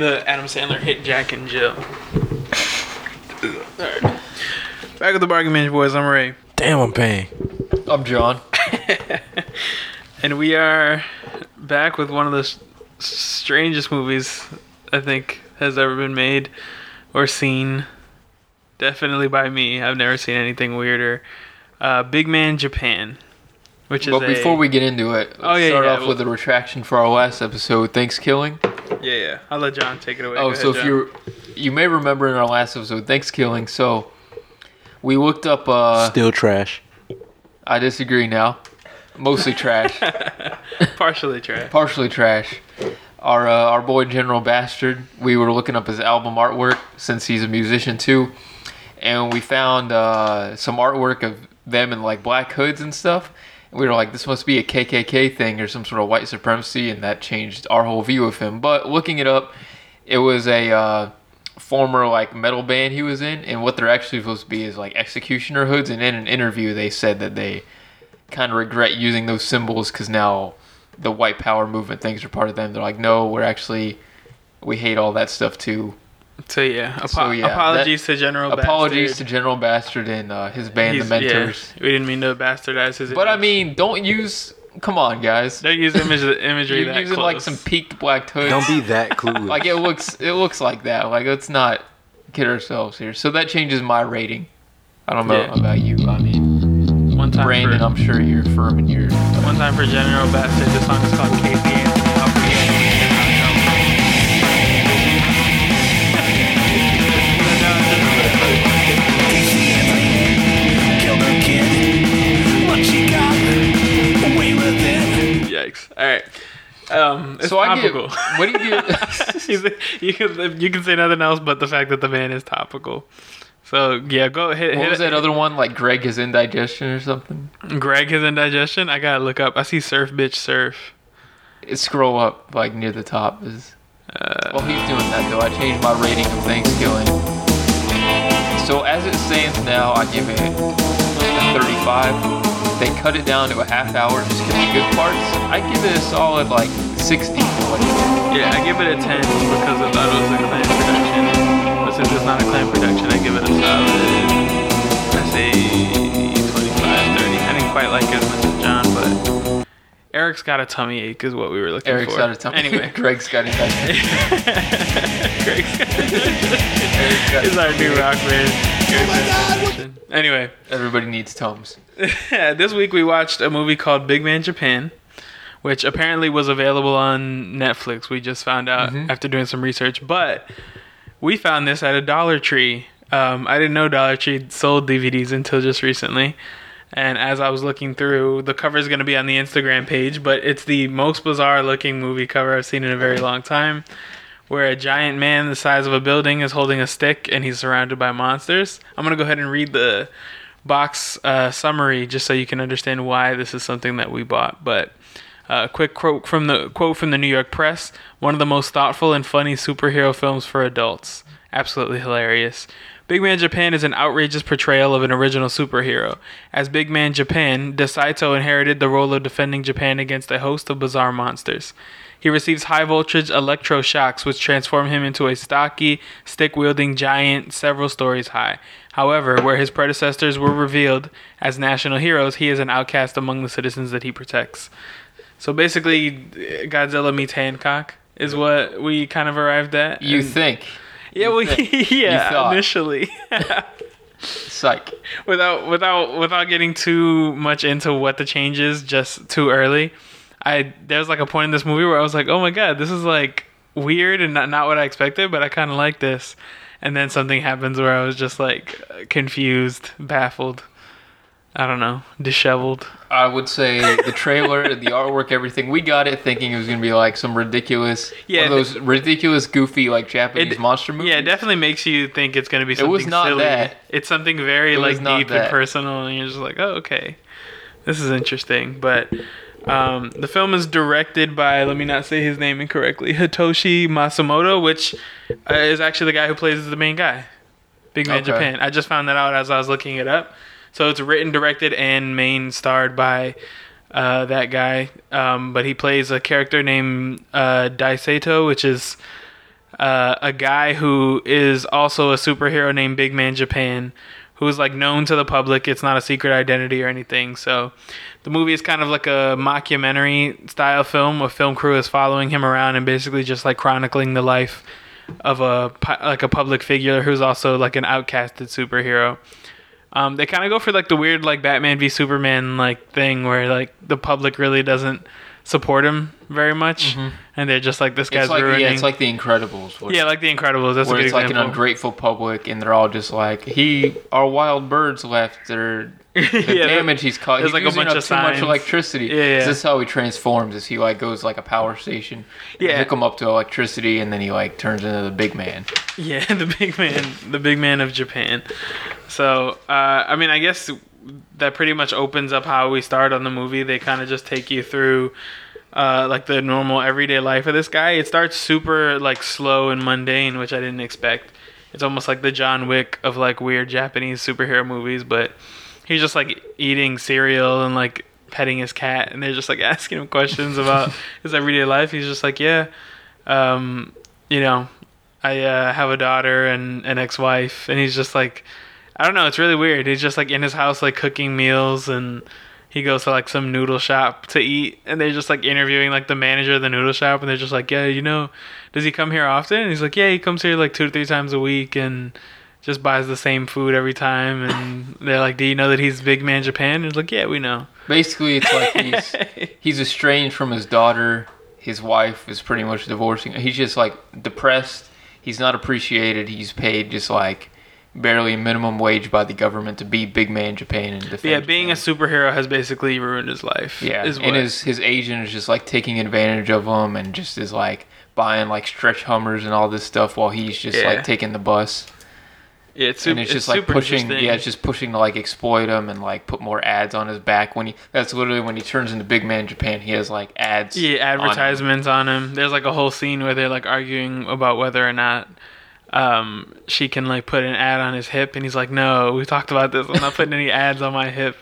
me the Adam Sandler hit Jack and Jill. Alright. Back with the bargain binge boys, I'm Ray. Damn, I'm paying. I'm John. And we are back with one of the s- strangest movies I think has ever been made or seen. Definitely by me. I've never seen anything weirder. Uh, Big Man Japan, which is But a- before we get into it, let's Oh, yeah, start yeah, off well- with a retraction for our last episode, Thanks Killing. Yeah yeah I'll let John take it away. Oh, Go so ahead, if John. you you may remember in our last episode, Thanks Killing. So we looked up. uh Still trash. I disagree now. Mostly trash, partially trash. partially trash. Our uh, our boy General Bastard. We were looking up his album artwork since he's a musician too, and we found uh, some artwork of them in like black hoods and stuff. We were like, this must be a KKK thing or some sort of white supremacy, and that changed our whole view of him. But looking it up, it was a uh, former like metal band he was in, and what they're actually supposed to be is like executioner hoods. And in an interview, they said that they kind of regret using those symbols because now the white power movement things are part of them. They're like, no, we're actually we hate all that stuff too. So yeah, apo- So, yeah, apologies to General. Apologies Bastard. to General Bastard and uh, his band, He's- the yeah, Mentors. we didn't mean to bastardize his. But I mean, don't use. Come on, guys. don't use image imagery You're that using close. like some peaked black hoods. Don't be that clueless. like it looks. It looks like that. Like let's not kid ourselves here. So that changes my rating. I don't know Yeah. about you. I mean, one time Brandon, for I'm sure you're firm in your. one time for General Bastard. The song is called Casey All right. Um, it's So I give. topical. What do you give? You can you can say nothing else but the fact that the man is topical. So yeah, go hit. What hit was that other one? Like Greg is indigestion or something? Greg is indigestion. I gotta look up. I see surf bitch surf. It scroll up like near the top is. Uh, While he's doing that though, I changed my rating of Thanksgiving. So as it stands now, I give it a 35. They cut it down to a half hour just because the good parts. I give it a solid like 60 for what it is. yeah, I give it a ten because I thought it was a Klan production. But since it's not a Klan production, I give it a solid. I say 25, 30. I didn't quite like it as much as John, but Eric's got a tummy ache is what we were looking Eric's for. got a tummy. ache. Anyway, Greg's got it. Greg's got Eric's got is our new rock band. Anyway, Everybody needs Tums. this week we watched a movie called Big Man Japan, which apparently was available on Netflix. We just found out after doing some research, but we found this at a Dollar Tree. Um, I didn't know Dollar Tree sold DVDs until just recently. And as I was looking through, the cover is going to be on the Instagram page, but it's the most bizarre looking movie cover I've seen in a very long time. Where a giant man the size of a building is holding a stick and he's surrounded by monsters. I'm going to go ahead and read the box uh, summary just so you can understand why this is something that we bought. But uh, a quick quote from the quote from the New York Press: one of the most thoughtful and funny superhero films for adults. Absolutely hilarious. Big Man Japan is an outrageous portrayal of an original superhero. As Big Man Japan, Daisato inherited the role of defending Japan against a host of bizarre monsters. He receives high voltage electroshocks, which transform him into a stocky, stick wielding giant several stories high. However, where his predecessors were revealed as national heroes, he is an outcast among the citizens that he protects. So basically, Godzilla meets Hancock is what we kind of arrived at. You And- think? yeah, you we, think- yeah, initially. Psych. without without without getting too much into what the change is just too early i there's like a point in this movie where i was like oh my god this is like weird and not, not what i expected but i kind of like this and then something happens where i was just like confused baffled i don't know disheveled I would say the trailer, the artwork, everything. We got it thinking it was gonna be like some ridiculous, Yeah, one of those ridiculous, goofy like Japanese It- monster movies. yeah it definitely makes you think it's going to be something It was not silly that. it's something very It like deep and personal and you're just like oh okay this is interesting but um, the film is directed by let me not say his name incorrectly hitoshi matsumoto which uh, is actually the guy who plays the main guy Big Man Okay. Japan. I just found that out as I was looking it up. So it's written, directed, and main starred by uh, that guy. Um, but he plays a character named uh, Daisato, which is uh, a guy who is also a superhero named Big Man Japan, who's like known to the public. It's not a secret identity or anything. So the movie is kind of like a mockumentary style film. A film crew is following him around and basically just like chronicling the life of a like a public figure who's also like an outcasted superhero. Um, they kind of go for like the weird like Batman v Superman like thing where like the public really doesn't support him very much, and they're just like this guy's It's like ruining. yeah, it's like The Incredibles. Where, Yeah, like The Incredibles. That's a where it's like an ungrateful public, and they're all just like, "He, our wild birds left. They're the Yeah, damage he's caused. there's He's like a bunch up of too much electricity. Yeah, yeah. This is how he transforms. Is he like goes like a power station? Yeah. hook him up to electricity, and then he like turns into the big man. Yeah, the big man, the big man of Japan. So, uh, I mean, I guess that pretty much opens up how we start on the movie. They kind of just take you through, uh, like the normal everyday life of this guy. It starts super like slow and mundane, which I didn't expect. It's almost like the John Wick of like weird Japanese superhero movies, but he's just like eating cereal and like petting his cat, and they're just like asking him questions about his everyday life. He's just like, yeah, um, you know, I uh, have a daughter and an ex-wife, and he's just like, I don't know, it's really weird. He's just like in his house, like cooking meals, and he goes to like some noodle shop to eat, and they're just like interviewing like the manager of the noodle shop, and they're just like, yeah, you know, does he come here often? And he's like, yeah, he comes here like two to three times a week, and just buys the same food every time. And they're like, do you know that he's Big Man Japan? And he's like, yeah, we know. Basically, it's like he's he's estranged from his daughter. His wife is pretty much divorcing. He's just like depressed. He's not appreciated. He's paid just like barely minimum wage by the government to be big man Japan and defend. Yeah, being a superhero has basically ruined his life. yeah, and what- his his agent is just like taking advantage of him and just is like buying like stretch hummers and all this stuff while he's just Yeah. like taking the bus. yeah, it's, super, and it's just it's like super pushing yeah it's just pushing to like exploit him and like put more ads on his back when he that's literally when he turns into big man japan he has like ads Yeah, on him. advertisements on him. There's like a whole scene where they're like arguing about whether or not um, she can like put an ad on his hip, and he's like, "No, we talked about this. I'm not putting any ads on my hip."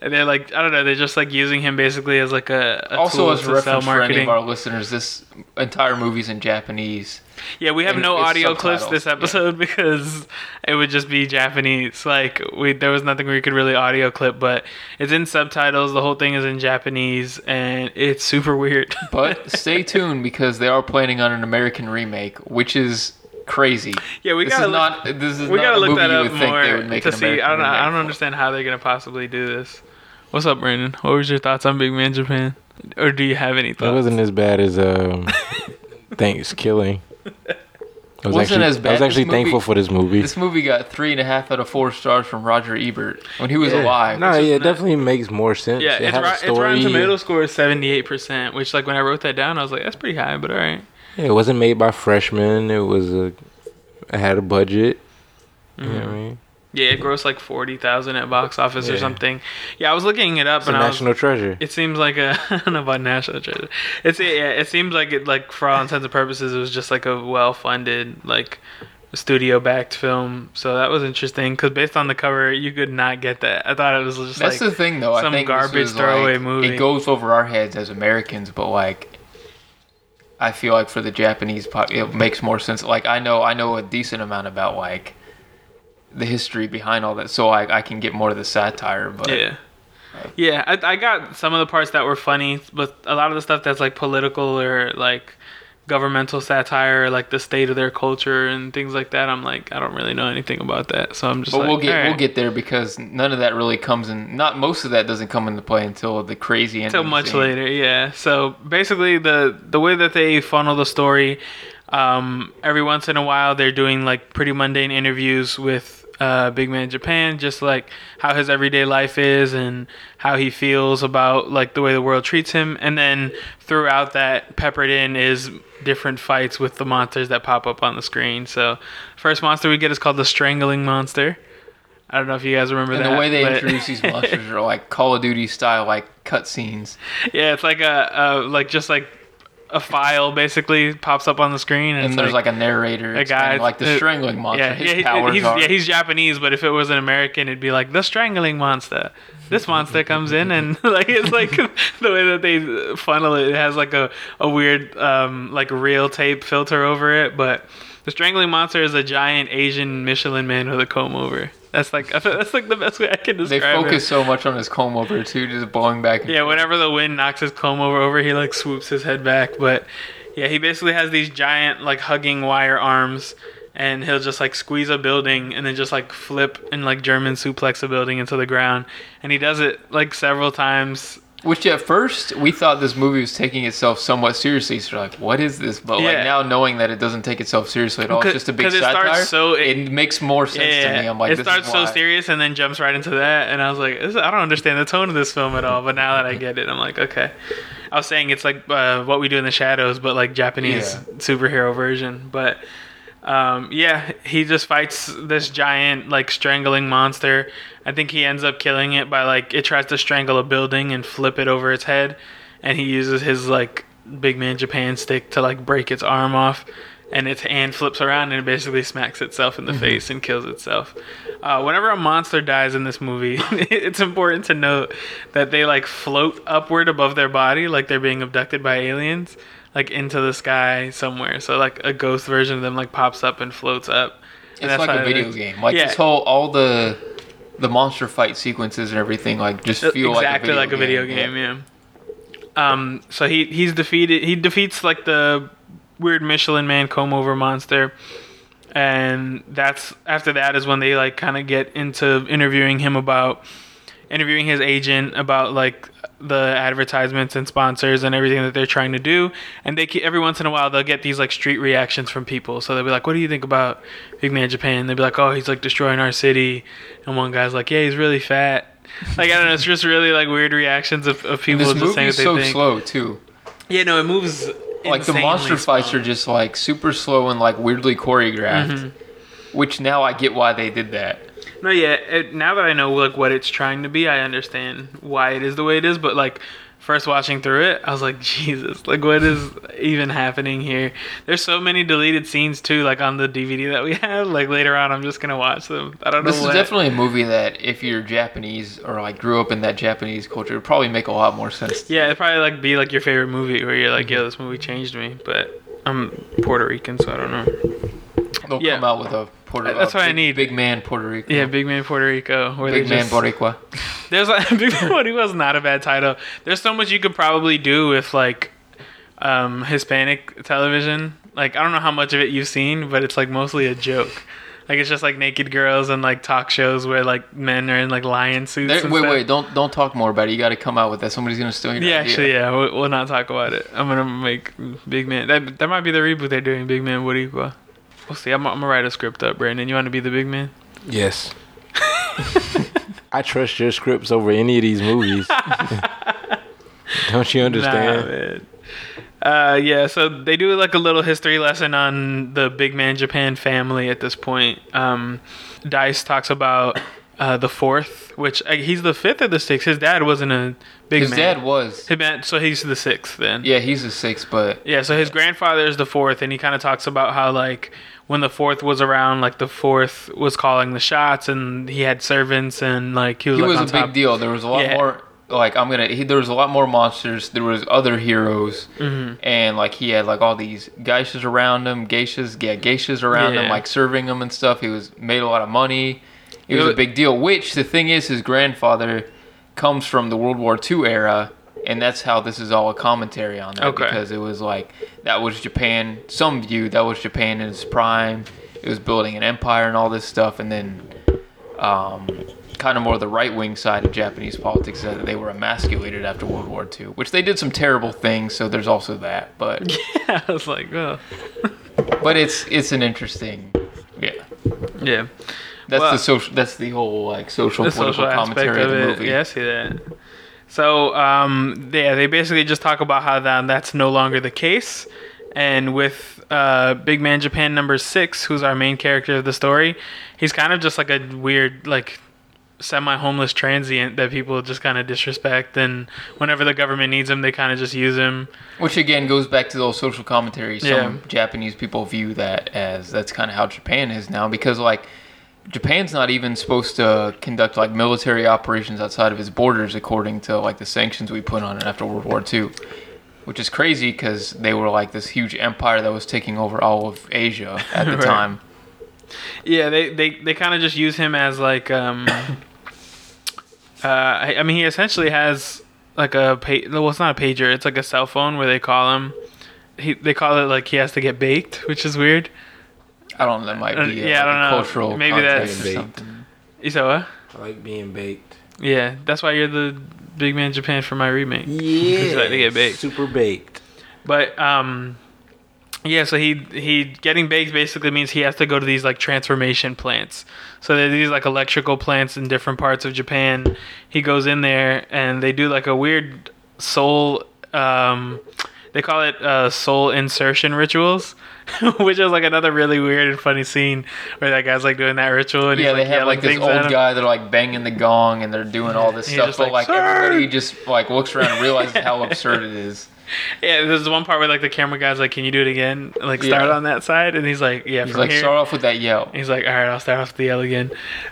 And they're like, I don't know, they're just like using him basically as like a, a also tool as a reference for any of our listeners this entire movie's in japanese Yeah, we have and no audio clips this yeah. episode because it would just be Japanese. Like we there was nothing we could really audio clip, but it's in subtitles. The whole thing is in Japanese and it's super weird. but stay tuned because they are planning on an american remake which is crazy yeah, we this gotta is look, not this is we not gotta a look movie that up would think they more to an see. I don't know. I don't understand how they're gonna possibly do this. What's up, Brandon? What was your thoughts on Big Man Japan? Or do you have any thoughts? It wasn't as bad as um, Thanksgiving. I was Wasn't actually, as I was actually movie- thankful for this movie. this movie got three and a half out of four stars from roger ebert when he was Yeah. alive No, yeah, it definitely makes more sense. yeah, It it's, had a ro- its Rotten story. Tomato score is seventy eight percent, which like when I wrote that down, I was like, that's pretty high, but all right. Yeah, it wasn't made by freshmen. It was a, it had a budget. You know mm-hmm. what I mean? Yeah, it grossed like forty thousand at box office or something. Yeah, I was looking it up It's a and I was, national treasure. It seems like a I don't know about national treasure. It's yeah, it seems like it like for all intents and purposes it was just like a well funded like studio backed film. So that was interesting because based on the cover you could not get that. I thought it was just That's like the thing, though. some I think garbage this was, throwaway like, movie. It goes over our heads as Americans, but like, I feel like for the Japanese, it makes more sense. Like, I know, I know a decent amount about like the history behind all that, so I, I can get more of the satire. But yeah. Yeah, I, I got some of the parts that were funny, but a lot of the stuff that's like political or like governmental satire, like the state of their culture and things like that. I'm like, I don't really know anything about that, so I'm just. But like, we'll get we'll get there because none of that really comes in. Not most of that doesn't come into play until the crazy ending. Until much scene. later, yeah. So basically, the the way that they funnel the story, um, every once in a while they're doing like pretty mundane interviews with uh, Big Man Japan, just like how his everyday life is and how he feels about like the way the world treats him, and then throughout that, peppered in is different fights with the monsters that pop up on the screen. So, first monster we get is called the Strangling Monster. I don't know if you guys remember And that. the way they but- introduce these monsters are like Call of Duty style, like cutscenes. Yeah, it's like a, a like just like a file basically pops up on the screen, and, and there's like, a narrator, a guy- like the uh, strangling monster. yeah, his yeah, powers he's, are. yeah, he's Japanese, but if it was an American, it'd be like the strangling monster. This monster comes in and like it's like the way that they funnel it. It has like a a weird um like real tape filter over it, but the strangling monster is a giant Asian Michelin man with a comb over. That's like that's like the best way I can describe it. They focus so much on his comb over too, just blowing back. and Yeah, whenever the wind knocks his comb over over, he like swoops his head back. But yeah, he basically has these giant like hugging wire arms, and he'll just like squeeze a building and then just like flip and like German suplex a building into the ground. And he does it like several times. Which at first we thought this movie was taking itself somewhat seriously. So we're like, what is this? But Yeah. like now knowing that it doesn't take itself seriously at all, it's just a big it satire. so- it, makes more sense Yeah, to me. I'm like, it starts so serious and then jumps right into that, and I was like, I don't understand the tone of this film at all. But now that I get it, I'm like, okay. I was saying it's like uh, what we do in the shadows, but like Japanese Yeah. superhero version. But um, yeah, he just fights this giant like strangling monster. I think he ends up killing it by like it tries to strangle a building and flip it over its head, and he uses his like big man Japan stick to like break its arm off, and its hand flips around and it basically smacks itself in the face and kills itself. Uh, whenever a monster dies in this movie, it's important to note that they like float upward above their body, like they're being abducted by aliens, like into the sky somewhere. So like a ghost version of them like pops up and floats up. And It's like a video game. Like Yeah. this whole all the the monster fight sequences and everything like just feel exactly like a video game. Yeah. Um. So he he's defeated. He defeats like the weird Michelin Man comb over monster, and that's after that is when they like kind of get into interviewing him about interviewing his agent about like the advertisements and sponsors and everything that they're trying to do and they keep, every once in a while they'll get these like street reactions from people so they'll be like what do you think about big man japan they'll be like oh he's like destroying our city and one guy's like yeah he's really fat like i don't know it's just really like weird reactions of, of people This just saying movie what is so think slow too. yeah no it moves Like the monster fights are just like super slow and like weirdly choreographed. Mm-hmm. Which now I get why they did that. No, yeah. It, now that I know like what it's trying to be, I understand why it is the way it is. But like first watching through it, I was like, Jesus, like what is even happening here? There's so many deleted scenes too, like on the DVD that we have. Like later on, I'm just gonna watch them. I don't know This is definitely a movie that if you're Japanese or like grew up in that Japanese culture, it would probably make a lot more sense. yeah, it'd probably like be like your favorite movie where you're like, yo, this movie changed me. But I'm Puerto Rican, so I don't know. They'll Yeah. come out with a Puerto That's uh, what I need. Big man Puerto Rico. Yeah, Big Man Puerto Rico. Where Big man just, Boricua. There's like Big Man Rico is not a bad title. There's so much you could probably do with like um, Hispanic television. Like I don't know how much of it you've seen, but it's like mostly a joke. Like it's just like naked girls and like talk shows where like men are in like lion suits. There, and wait, stuff. wait, don't don't talk more about it. You got to come out with that. Somebody's gonna steal your Yeah, idea. actually, yeah, we'll, we'll not talk about it. I'm gonna make Big Man. That that might be the reboot they're doing. Big Man Boricua. We'll see. I'm, I'm gonna write a script up, Brandon. You want to be the big man? Yes. I trust your scripts over any of these movies. Don't you Nah, understand? man. Uh, yeah, so they do like a little history lesson on the Big Man Japan family at this point. Um, Dice talks about uh, the fourth, which uh, he's the fifth or the sixth. His dad wasn't a big His man. dad was. His man- so he's the sixth then. Yeah, he's the sixth, but Yeah, so his grandfather is the fourth, and he kind of talks about how like when the fourth was around, like the fourth was calling the shots, and he had servants, and like he was he like was a top. big deal. There was a lot Yeah. more. Like I'm gonna. He, there was a lot more monsters. There was other heroes, Mm-hmm. and like he had like all these geishas around him, geishas, yeah, geishas around him, like serving him and stuff. He was made a lot of money. It was a big deal. Which the thing is, his grandfather comes from the World War II era, and that's how this is all a commentary on that. Okay. Because it was like that was Japan. Some view that was Japan in its prime. It was building an empire and all this stuff, and then um, kind of more the right wing side of Japanese politics that they were emasculated after World War II, which they did some terrible things. So there's also that, but Yeah, I was like, oh, but it's it's an interesting, yeah. yeah. That's Well- the social. That's the whole like social political social commentary of of the it. movie. Yeah, I see that. So, um, yeah, they basically just talk about how that, that's no longer the case. And with uh, Big Man Japan number six, who's our main character of the story, he's kind of just like a weird, like, semi-homeless transient that people just kind of disrespect, and whenever the government needs them they kind of just use him. Which again goes back to those social commentaries Some Yeah. Japanese people view that as that's kind of how Japan is now because like Japan's not even supposed to conduct like military operations outside of its borders according to like the sanctions we put on it after World War II. Which is crazy because they were like this huge empire that was taking over all of Asia at the Right. time. Yeah, they they, they kind of just use him as like um uh I, I mean he essentially has like a pa- well it's not a pager, it's like a cell phone where they call him he they call it like he has to get baked, which is weird. I don't know. That might Uh, be a, yeah, I don't a know. cultural Maybe that's- or something. You said what? I like being baked. Yeah, that's why you're the big man Japan for my remake. Yeah. like to get baked. Super baked. But um yeah, so he he getting baked basically means he has to go to these like transformation plants. So there's these like electrical plants in different parts of Japan. He goes in there and they do like a weird soul um they call it uh, soul insertion rituals, which is like another really weird and funny scene where that guy's like doing that ritual and Yeah, he's they like have like this yelling things at old guy. They're like banging the gong and they're doing all this stuff, but like, like, everybody just like looks around and realizes how absurd it is. Yeah, there's one part where like the camera guy's like, "Can you do it again? Like start Yeah. on that side?" And he's like, "Yeah." He's like, here. start off with that yell, He's like, all right, I'll start off with the yell again.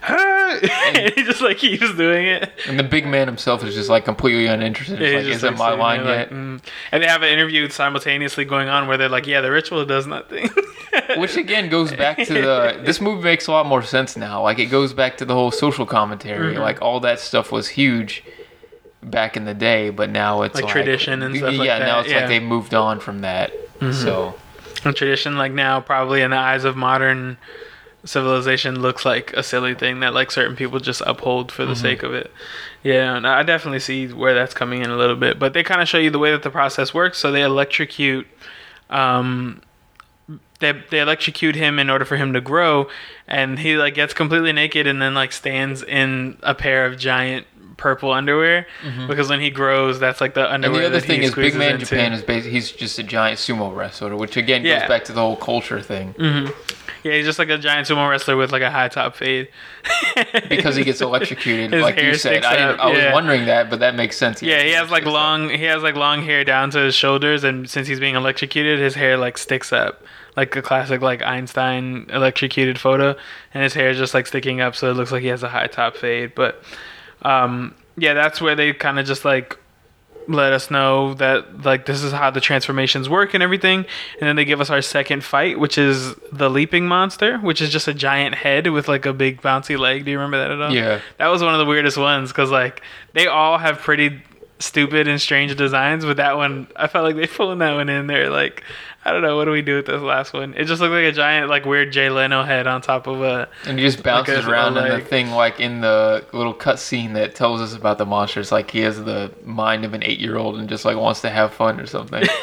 and he just like keeps doing it. and the big man himself is just like completely uninterested. He's like, is it my line yet? like, mm. And they have an interview simultaneously going on where they're like, yeah, the ritual does nothing. Which again goes back to the. This movie makes a lot more sense now. Like it goes back to the whole social commentary. Mm-hmm. Like all that stuff was huge back in the day, but now it's Like like, tradition and stuff yeah, like now it's yeah. like they moved on from that. So And tradition, like now, probably in the eyes of modern civilization, looks like a silly thing that like certain people just uphold for the sake of it. Yeah, and I definitely see where that's coming in a little bit. But they kind of show you the way that the process works. So they electrocute. Um, they they electrocute him in order for him to grow, and he like gets completely naked and then like stands in a pair of giant purple underwear because when he grows, that's like the Mm-hmm. And underwear. the other that thing he is, Big Man into. Japan is basically he's just a giant sumo wrestler, which again Yeah. goes back to the whole culture thing. Yeah, he's just like a giant sumo wrestler with like a high top fade. Because he gets electrocuted, like you said. I, I was wondering that, but that makes sense. Yeah, he has like sticks up. long he has like long hair down to his shoulders and since he's being electrocuted his hair like sticks up. Like a classic like Einstein electrocuted photo and his hair is just like sticking up so it looks like he has a high top fade. But um yeah, that's where they kind of just like let us know that like this is how the transformations work and everything. And then they give us our second fight which is the leaping monster which is just a giant head with like a big bouncy leg. Do you remember that at all? Yeah. that was one of the weirdest ones because like they all have pretty stupid and strange designs but that one i felt like they pulling that one in there like i don't know what do we do with this last one it just looked like a giant like weird jay leno head on top of a And he just bounces a- around in the thing, like in the little cut scene that tells us about the monsters. Like he has the mind of an eight-year-old and just like wants to have fun or something.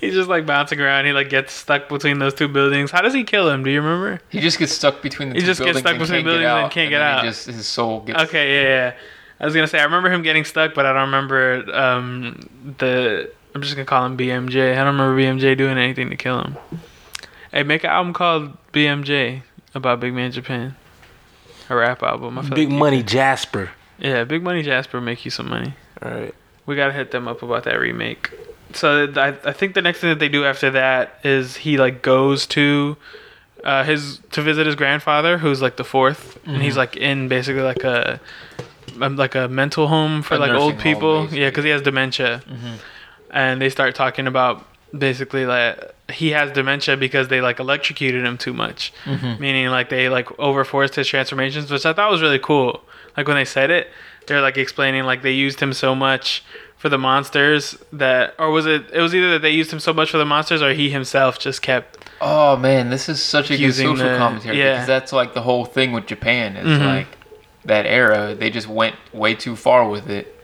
he's just like bouncing around he like gets stuck between those two buildings how does he kill him do you remember he just gets stuck between the buildings. He just gets buildings stuck and between can't buildings get and can't get out. Just his soul gets. Okay, yeah, yeah. I was gonna say I remember him getting stuck, but I don't remember um, the. I'm just gonna call him BMJ. I don't remember BMJ doing anything to kill him. Hey, make an album called BMJ about Big Man Japan. A rap album. Big like Money Jasper. Yeah, Big Money Jasper make you some money. All right. We gotta hit them up about that remake. So I, I think the next thing that they do after that is he like goes to uh, his to visit his grandfather, who's like the 4th and he's like in basically like a Um, like a mental home for A like old people. basically. yeah, because he has dementia, mm-hmm. and they start talking about basically like he has dementia because they like electrocuted him too much, mm-hmm. meaning like they like overforced his transformations, which I thought was really cool. Like when they said it, they're like explaining like they used him so much for the monsters that, or was it? It was either that they used him so much for the monsters, or he himself just kept. Oh man, this is such a good social the- commentary yeah. because that's like the whole thing with Japan. Is Mhm. like that era they just went way too far with it.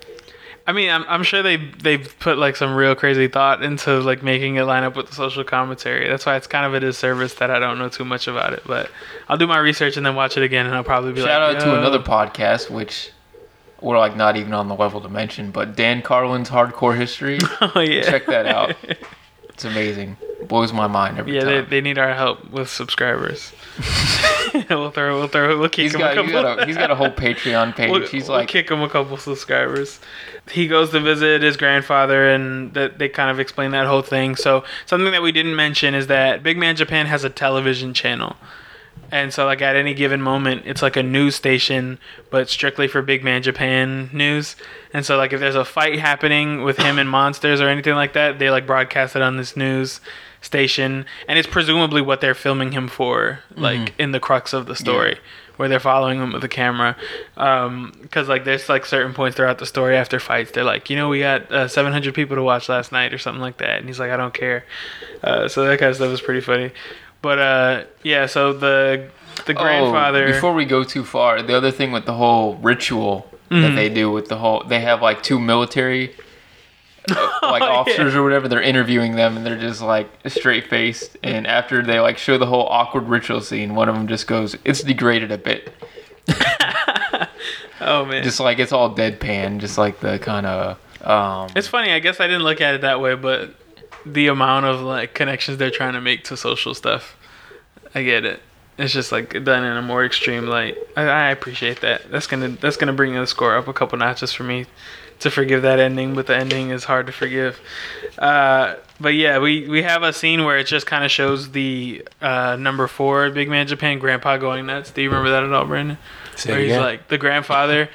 I mean, I'm, I'm sure they they've put like some real crazy thought into like making it line up with the social commentary. That's why it's kind of a disservice that I don't know too much about it. But I'll do my research and then watch it again, and I'll probably be Shout like, out to another podcast which we're like not even on the level to mention, but Dan Carlin's Hardcore History. Oh yeah, Check that out. It's amazing. Blows my mind every yeah, they, time. they need our help with subscribers. we'll throw, we'll throw, we'll kick He's him got a he's couple. got a he's got a whole Patreon page. We'll, he's we'll like kick him a couple subscribers. He goes to visit his grandfather, and that they kind of explain that whole thing. So something that we didn't mention is that Big Man Japan has a television channel, and so like at any given moment, it's like a news station, but strictly for Big Man Japan news. And so like if there's a fight happening with him and monsters or anything like that, they like broadcast it on this news station, and it's presumably what they're filming him for, like in the crux of the story. Where they're following him with the camera, because like there's like certain points throughout the story after fights, they're like, you know, we got uh, 700 people to watch last night or something like that, and he's like, I don't care. Uh, so that kind of stuff is pretty funny. But uh, yeah, so the the grandfather. Oh, before we go too far, the other thing with the whole ritual Mm-hmm. that they do with the whole, they have like two military. uh, like Oh, yeah. officers or whatever, they're interviewing them and they're just like straight faced. And after they like show the whole awkward ritual scene, one of them just goes, "It's degraded a bit." oh man, Just like it's all deadpan, just like the kind of um, It's funny. I guess I didn't look at it that way, but the amount of like connections they're trying to make to social stuff, I get it. It's just like done in a more extreme light. I, I appreciate that. That's gonna that's gonna bring the score up a couple notches for me to forgive that ending, but the ending is hard to forgive. Uh, but yeah, we we have a scene where it just kind of shows the uh, number four Big Man Japan Grandpa going nuts. Do you remember that at all, Brandon? Say where he's again. like the grandfather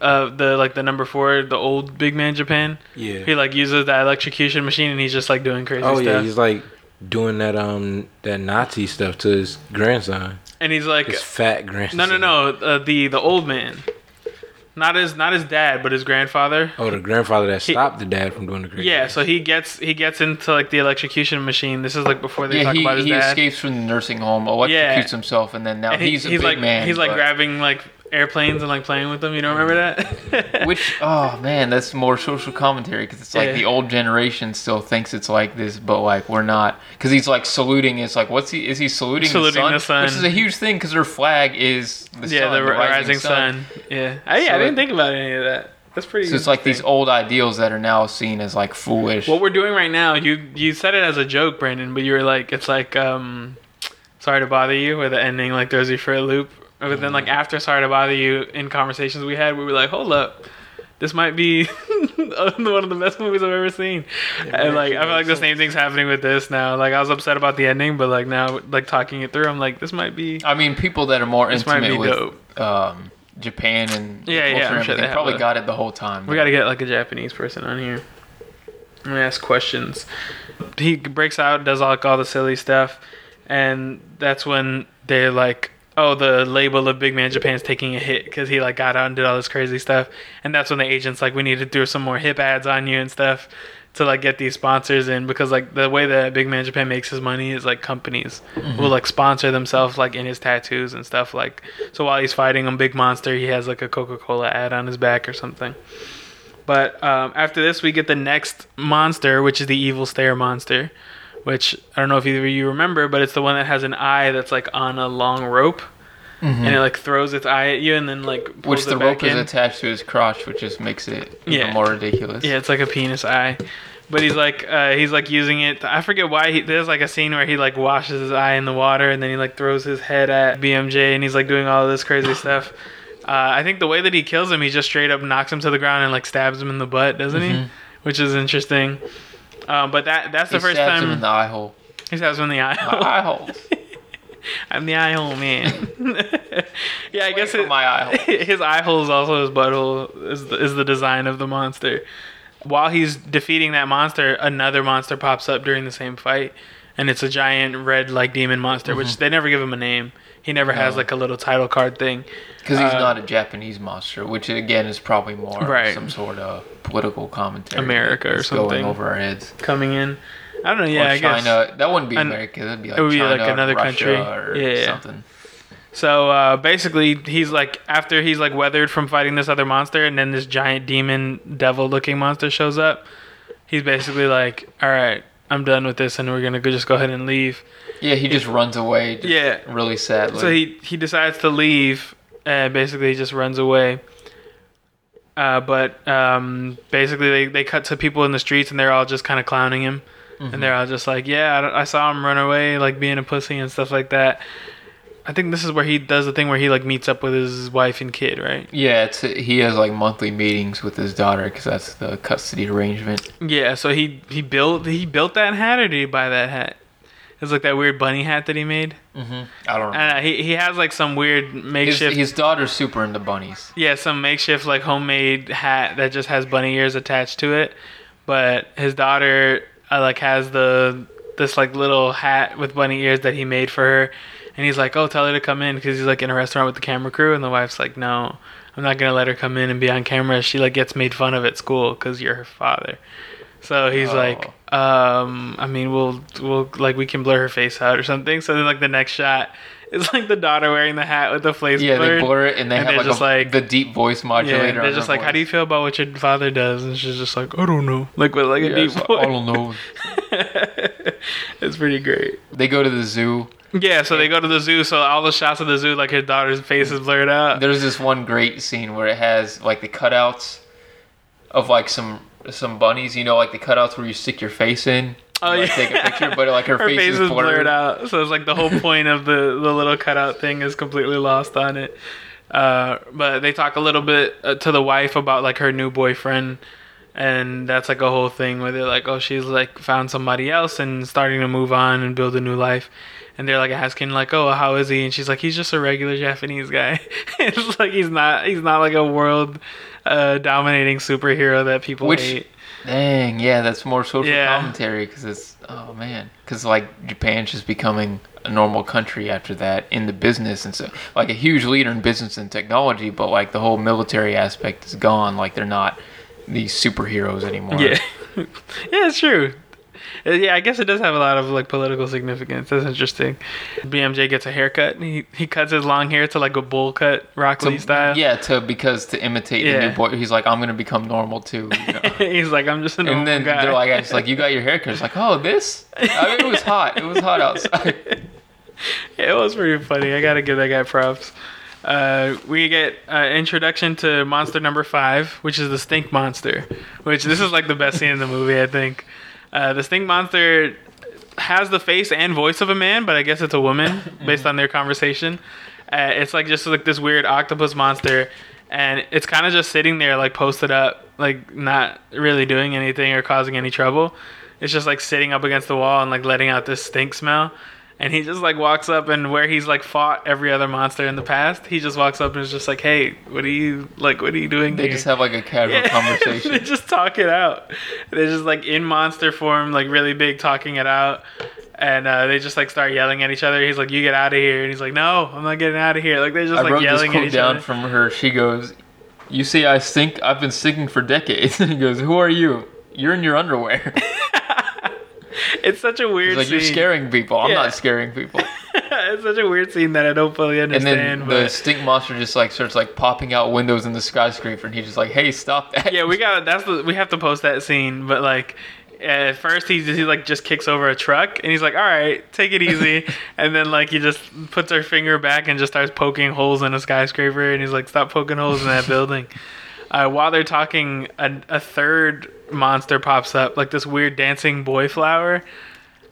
of the like the number four, the old Big Man Japan. yeah. He like uses that electrocution machine and he's just like doing crazy stuff. oh stuff. yeah, he's like doing that um that Nazi stuff to his grandson, and he's like, his fat grandson. no, no, no, uh, the the old man, not his not his dad, but his grandfather. Oh, the grandfather that He- stopped the dad from doing the crazy. Yeah, so he gets he gets into like the electrocution machine. This is like before they yeah, talk he, about his he dad. escapes from the nursing home, electrocutes Yeah. himself, and then now and he- he's a he's big like man. he's like but- grabbing like airplanes and like playing with them. You don't remember that? Which oh man, that's more social commentary because it's like Yeah. the old generation still thinks it's like this, but like we're not. Because he's like saluting. It's like what's he? Is he saluting, Saluting the, the sun? sun. Which is a huge thing because their flag is the yeah, sun, the, the rising, sun. Yeah, I, yeah, So I didn't it- think about any of that. That's pretty. So it's like these old ideals that are now seen as like foolish. What we're doing right now, you you said it as a joke, Brandon, but you were like, it's like, um, sorry to bother you, with the ending like throws you for a loop. But then like after sorry to bother you, in conversations we had, we were like, hold up, this might be one of the best movies I've ever seen. and like I feel like the same thing's happening with this now. Like I was upset about the ending, but like now, like talking it through, I'm like, this might be. I mean, people that are more This might intimate be with dope. um, Japan and the Yeah, yeah, I'm sure they probably a- got it the whole time. We got to get like a Japanese person on here and ask questions. He breaks out, does all, like, all the silly stuff, and that's when they're like, "Oh, the label of Big Man Japan's taking a hit because he like got out and did all this crazy stuff." And that's when the agents like, "We need to do some more hip ads on you and stuff." To like get these sponsors in because like the way that Big Man Japan makes his money is like companies will like sponsor themselves like in his tattoos and stuff like so while he's fighting a big monster he has like a Coca-Cola ad on his back or something. But um, after this, we get the next monster, which is the evil stare monster. Which I don't know if either of you remember, but it's the one that has an eye that's like on a long rope, and it like throws its eye at you, and then like pulls Mm-hmm. Which it the back rope is in. attached to his crotch, which just makes it even Yeah. more ridiculous. Yeah, it's like a penis eye. But he's like uh, he's like using it. I forget why. He, there's like a scene where he like washes his eye in the water, and then he like throws his head at BMJ, and he's like doing all this crazy stuff. Uh, I think the way that he kills him, he just straight up knocks him to the ground and like stabs him in the butt, doesn't he? Which is interesting. Um, but that that's the. He first time him in the eye hole. he stabs him in the eye. My eye hole. I'm the eye hole man. yeah, I guess it, my eye hole. his eye hole is also his butthole. Is the, is the design of the monster. While he's defeating that monster, another monster pops up during the same fight, and it's a giant red like demon monster, which they never give him a name. He never has Mm-hmm. Like a little title card thing. Because he's Uh, not a Japanese monster, which again is probably more Right. some sort of political commentary. America or something. going over our heads. coming in. I don't know. Yeah, or I guess. China. That wouldn't be An- America. That'd be like it would be China, like another country. or Yeah, something. So uh, basically, he's like after he's like weathered from fighting this other monster, and then this giant demon devil-looking monster shows up. He's basically like, "All right, I'm done with this, and we're gonna go, just go ahead and leave." Yeah, he just runs away. Just Yeah. really sadly. So he he decides to leave, and basically he just runs away. Uh, but um, basically, they, they cut to people in the streets, and they're all just kind of clowning him, and they're all just like, "Yeah, I, I saw him run away, like being a pussy and stuff like that." I think this is where he does the thing where he like meets up with his wife and kid, right? Yeah, it's he has like monthly meetings with his daughter because that's the custody arrangement. Yeah, so he he built he built that hat or did he buy that hat? It's like that weird bunny hat that he made. Mm-hmm. I don't know. Uh, he he has like some weird His, makeshift. his daughter's super into bunnies. yeah, some makeshift like homemade hat that just has bunny ears attached to it. But his daughter uh, like has the this like little hat with bunny ears that he made for her, and he's like, "Oh, tell her to come in," because he's like in a restaurant with the camera crew, and the wife's like, "No, I'm not gonna let her come in and be on camera. She like gets made fun of at school because you're her father." So he's Oh. like, um, I mean, we'll we'll like we can blur her face out or something. So then like the next shot is like the daughter wearing the hat with the face Yeah, blurred. they blur it and they and have like, just a, like- the deep voice modulator. Yeah, they're just like, how do you feel about what your father does? And she's just like, I don't know. Like with like a deep voice. I don't know. it's pretty great. They go to the zoo. Yeah, so they go to the zoo. So all the shots of the zoo, like his daughter's face is blurred out. There's this one great scene where it has like the cutouts of like some some bunnies. You know, like the cutouts where you stick your face in. Oh like, yeah, Take a picture, but like her, face, is blurred. out. So it's like the whole point of the the little cutout thing is completely lost on it. Uh, but they talk a little bit uh, to the wife about like her new boyfriend, and that's like a whole thing where they're like, oh, she's like found somebody else and starting to move on and build a new life. And they're like asking like, oh, how is he? And she's like, he's just a regular Japanese guy. it's like he's not he's not like a world uh, dominating superhero that people Which- hate. Dang, yeah, that's more social Yeah. commentary because it's oh man, because like Japan's just becoming a normal country after that in the business and so like a huge leader in business and technology, but like the whole military aspect is gone. Like they're not these superheroes anymore. Yeah, yeah, it's true. Uh, Yeah, I guess it does have a lot of like political significance. That's interesting. BMJ gets a haircut. He he cuts his long hair to like a bowl cut, Rock Lee style. Yeah, to because to imitate the new boy, he's like, I'm gonna become normal too. You know? He's like, I'm just a normal and then guy. they're like, it's like you got your haircut. It's like, oh, this. I mean, it was hot. It was hot outside. it was pretty funny. I gotta give that guy props. Uh, we get uh, introduction to monster number five, which is the stink monster. Which this is like the best scene in the movie, I think. Uh, the stink monster has the face and voice of a man, but I guess it's a woman based on their conversation. Uh, it's like just like this weird octopus monster, and it's kind of just sitting there like posted up, like not really doing anything or causing any trouble. It's just like sitting up against the wall and like letting out this stink smell. And he just like walks up and where he's like fought every other monster in the past, he just walks up and is just like, "Hey, what are you like? What are you doing They here?" just have like a casual they conversation. They just talk it out. They're just like in monster form, like really big, talking it out. And uh, they just like start yelling at each other. He's like, "You get out of here!" And he's like, "No, I'm not getting out of here." Like they're just I like wrote this yelling at quote each down other. from her. She goes, "You see, I stink. I've been stinking for decades." And he goes, "Who are you? You're in your underwear." it's such a weird like, scene. "You're scaring people. I'm Yeah. not scaring people." it's such a weird scene that I don't fully understand. And then the stink monster just like starts like popping out windows in the skyscraper, and he's just like, "Hey, stop that!" yeah, we got that's the we have to post that scene. But like at first he he like just kicks over a truck and he's like, "All right, take it easy," and then like he just puts her finger back and just starts poking holes in a skyscraper and he's like, "Stop poking holes in that building." Uh, while they're talking, a, a third monster pops up, like this weird dancing boy flower.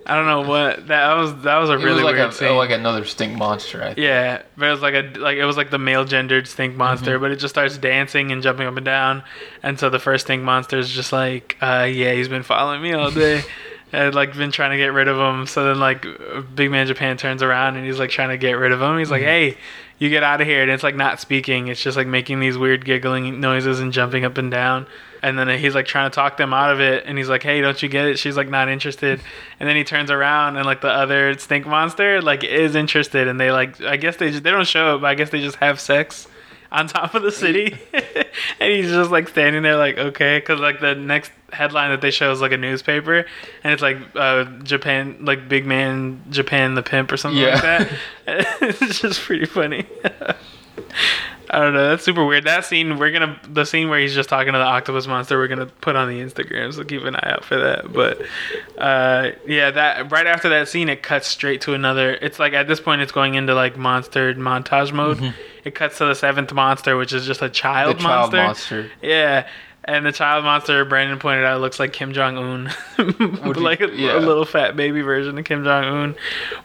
I don't know what that was. That was a really was like weird a scene. like another stink monster. I think. Yeah, but it was like a like it was like the male gendered stink monster, Mm-hmm. but it just starts dancing and jumping up and down, and so the first stink monster is just like, uh, yeah, he's been following me all day. and like been trying to get rid of him. So then like Big Man Japan turns around and he's like trying to get rid of him. He's like, Mm-hmm. hey, you get out of here. And it's like not speaking. It's just like making these weird giggling noises and jumping up and down. And then he's like trying to talk them out of it. And he's like, hey, don't you get it? She's like not interested. And then he turns around and like the other stink monster like is interested. And they like, I guess they just, they don't show it, but I guess they just have sex on top of the city. and he's just like standing there like, okay. Cause like the next headline that they show is like a newspaper and it's like uh, Japan, like big man Japan the pimp or something like that. it's just pretty funny. I don't know. That's super weird. That scene, we're gonna the scene where he's just talking to the octopus monster. We're gonna put on the Instagram, so keep an eye out for that. But uh, yeah, that right after that scene, it cuts straight to another. It's like at this point, it's going into like monster montage mode. It cuts to the seventh monster, which is just a Mm-hmm. The child, child monster. monster. Yeah. And the child monster, Brandon pointed out, looks like Kim Jong Un, you- like a, yeah. a little fat baby version of Kim Jong Un.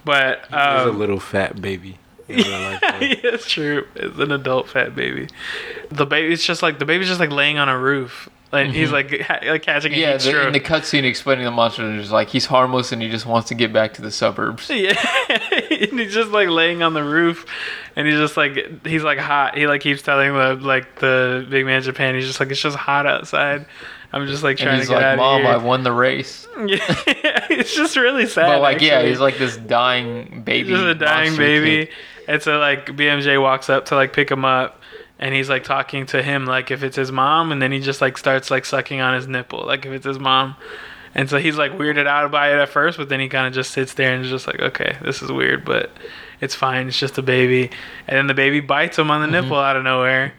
But He's a um, little fat baby. In real life. though. yeah, it's true. It's an adult fat baby. The baby's just like the baby's just like laying on a roof. Like he's mm-hmm. like ha- like catching a Yeah, the, stroke. in the cutscene explaining the monster, there's like he's harmless and he just wants to get back to the suburbs. Yeah, and he's just like laying on the roof, and he's just like he's like hot. He like keeps telling the like the big man Japan. He's just like it's just hot outside. I'm just like And trying he's to get like, out "Mom, of I won the race." Yeah, it's just really sad. But like, yeah, he's like this dying baby. just a dying baby. kid. And so like BMJ walks up to like pick him up and he's like talking to him like if it's his mom and then he just like starts like sucking on his nipple like if it's his mom. And so he's like weirded out by it at first, but then he kind of just sits there and is just like, okay, this is weird, but it's fine. It's just a baby. And then the baby bites him on the mm-hmm. nipple out of nowhere.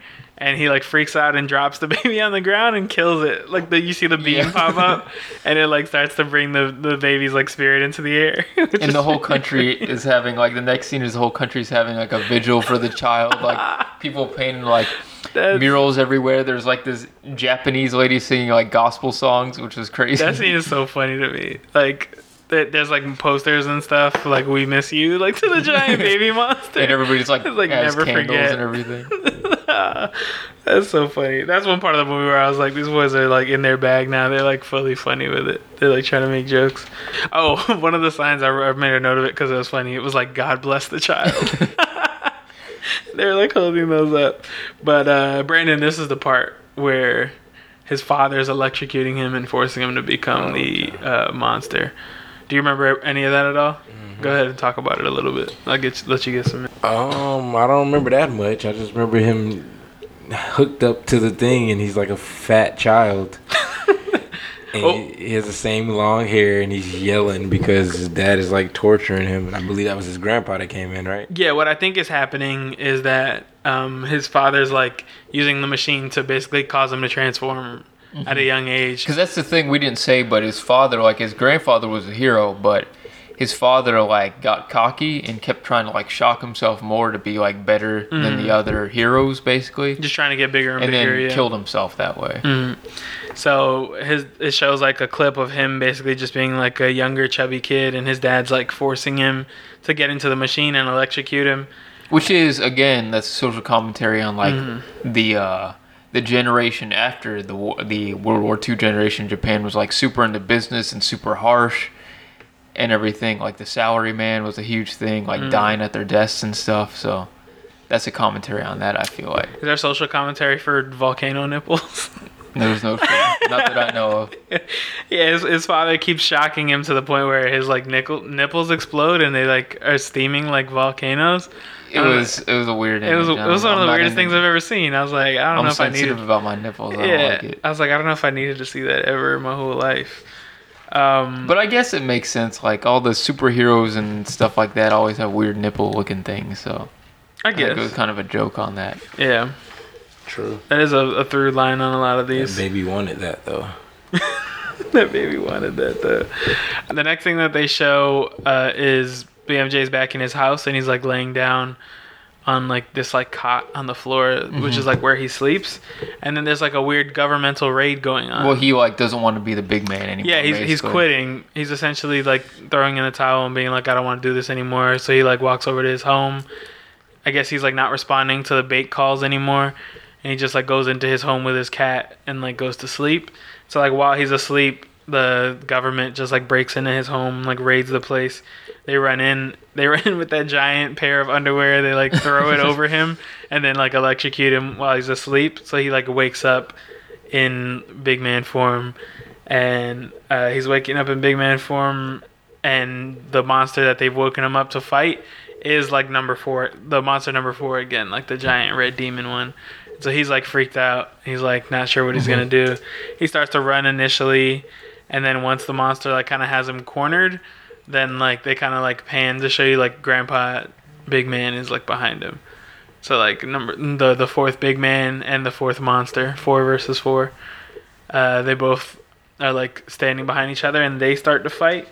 And he like freaks out and drops the baby on the ground and kills it. Like the you see the beam Yeah. pop up, and it like starts to bring the the baby's like spirit into the air. And the whole country is having like the next scene is the whole country's having like a vigil for the child. Like people painting like That's- murals everywhere. There's like this Japanese lady singing like gospel songs, which is crazy. That scene is so funny to me. Like, th- there's like posters and stuff, like "We miss you," like to the giant baby monster. and everybody's like, like, never candles forget. and everything. That's so funny. That's one part of the movie where I was like, these boys are like in their bag now. They're like fully funny with it. They're like trying to make jokes. Oh, one of the signs I, I made a note of it because it was funny. It was like "God bless the child." They're like holding those up. But uh, Brandon, this is the part where his father is electrocuting him and forcing him to become the uh, monster. Do you remember any of that at all? Go ahead and talk about it a little bit. I'll get you, let you get some. Um, I don't remember that much. I just remember him hooked up to the thing, and he's like a fat child. and Oh. he, he has the same long hair, and he's yelling because his dad is like torturing him. And I believe that was his grandpa that came in, right? Yeah, what I think is happening is that um, his father's like using the machine to basically cause him to transform at a young age. Because that's the thing we didn't say, but his father, like his grandfather, was a hero, but his father like got cocky and kept trying to like shock himself more to be like better than the mm-hmm. other heroes, basically, Just trying to get bigger and, and bigger. then yeah. killed himself that way. Mm-hmm. So his it shows like a clip of him basically just being like a younger chubby kid, and his dad's like forcing him to get into the machine and electrocute him. Which is again, that's social commentary on like mm-hmm. the uh, the generation after the war, the World War II generation. Japan was like super into business and super harsh and everything. Like the salary man was a huge thing, like mm. dying at their desks and stuff. So that's a commentary on that. I feel like Is there social commentary for volcano nipples? there's no not that I know of. yeah, his, his father keeps shocking him to the point where his like nickel, nipples explode and they like are steaming like volcanoes. It was it was a weird. It was it was I'm- one of the weirdest things I've ever seen. I was like, I don't I'm know if I needed. about my nipples. I don't Yeah, like it. I was like, I don't know if I needed to see that ever in my whole life. Um, But I guess it makes sense. Like all the superheroes and stuff like that always have weird nipple looking things. So I I think it was kind of a joke on that. yeah, True. that is a, a through line on a lot of That these. baby wanted that though. that baby wanted that though. The next thing that they show uh, is BMJ's back in his house and he's like laying down on like this like cot on the floor, which is like where he sleeps. And then there's like a weird governmental raid going on. Well, he like doesn't want to be the big man anymore. yeah, he's he's quitting. He's essentially like throwing in the towel and being like, I don't want to do this anymore. So he like walks over to his home. I guess he's like not responding to the bait calls anymore, and he just like goes into his home with his cat and like goes to sleep. So like while he's asleep, the government just like breaks into his home, like raids the place. They run in. They run in with that giant pair of underwear. They like throw it over him and then like electrocute him while he's asleep. So he like wakes up in big man form, and uh, he's waking up in big man form, and the monster that they've woken him up to fight is like number four, the monster number four again, like the giant red demon one. So he's like freaked out. He's like not sure what he's gonna do. He starts to run initially, and then once the monster like kind of has him cornered, then like they kind of like pan to show you like Grandpa Big Man is like behind him. So like number the the fourth big man and the fourth monster, four versus four. Uh, they both are like standing behind each other and they start to fight.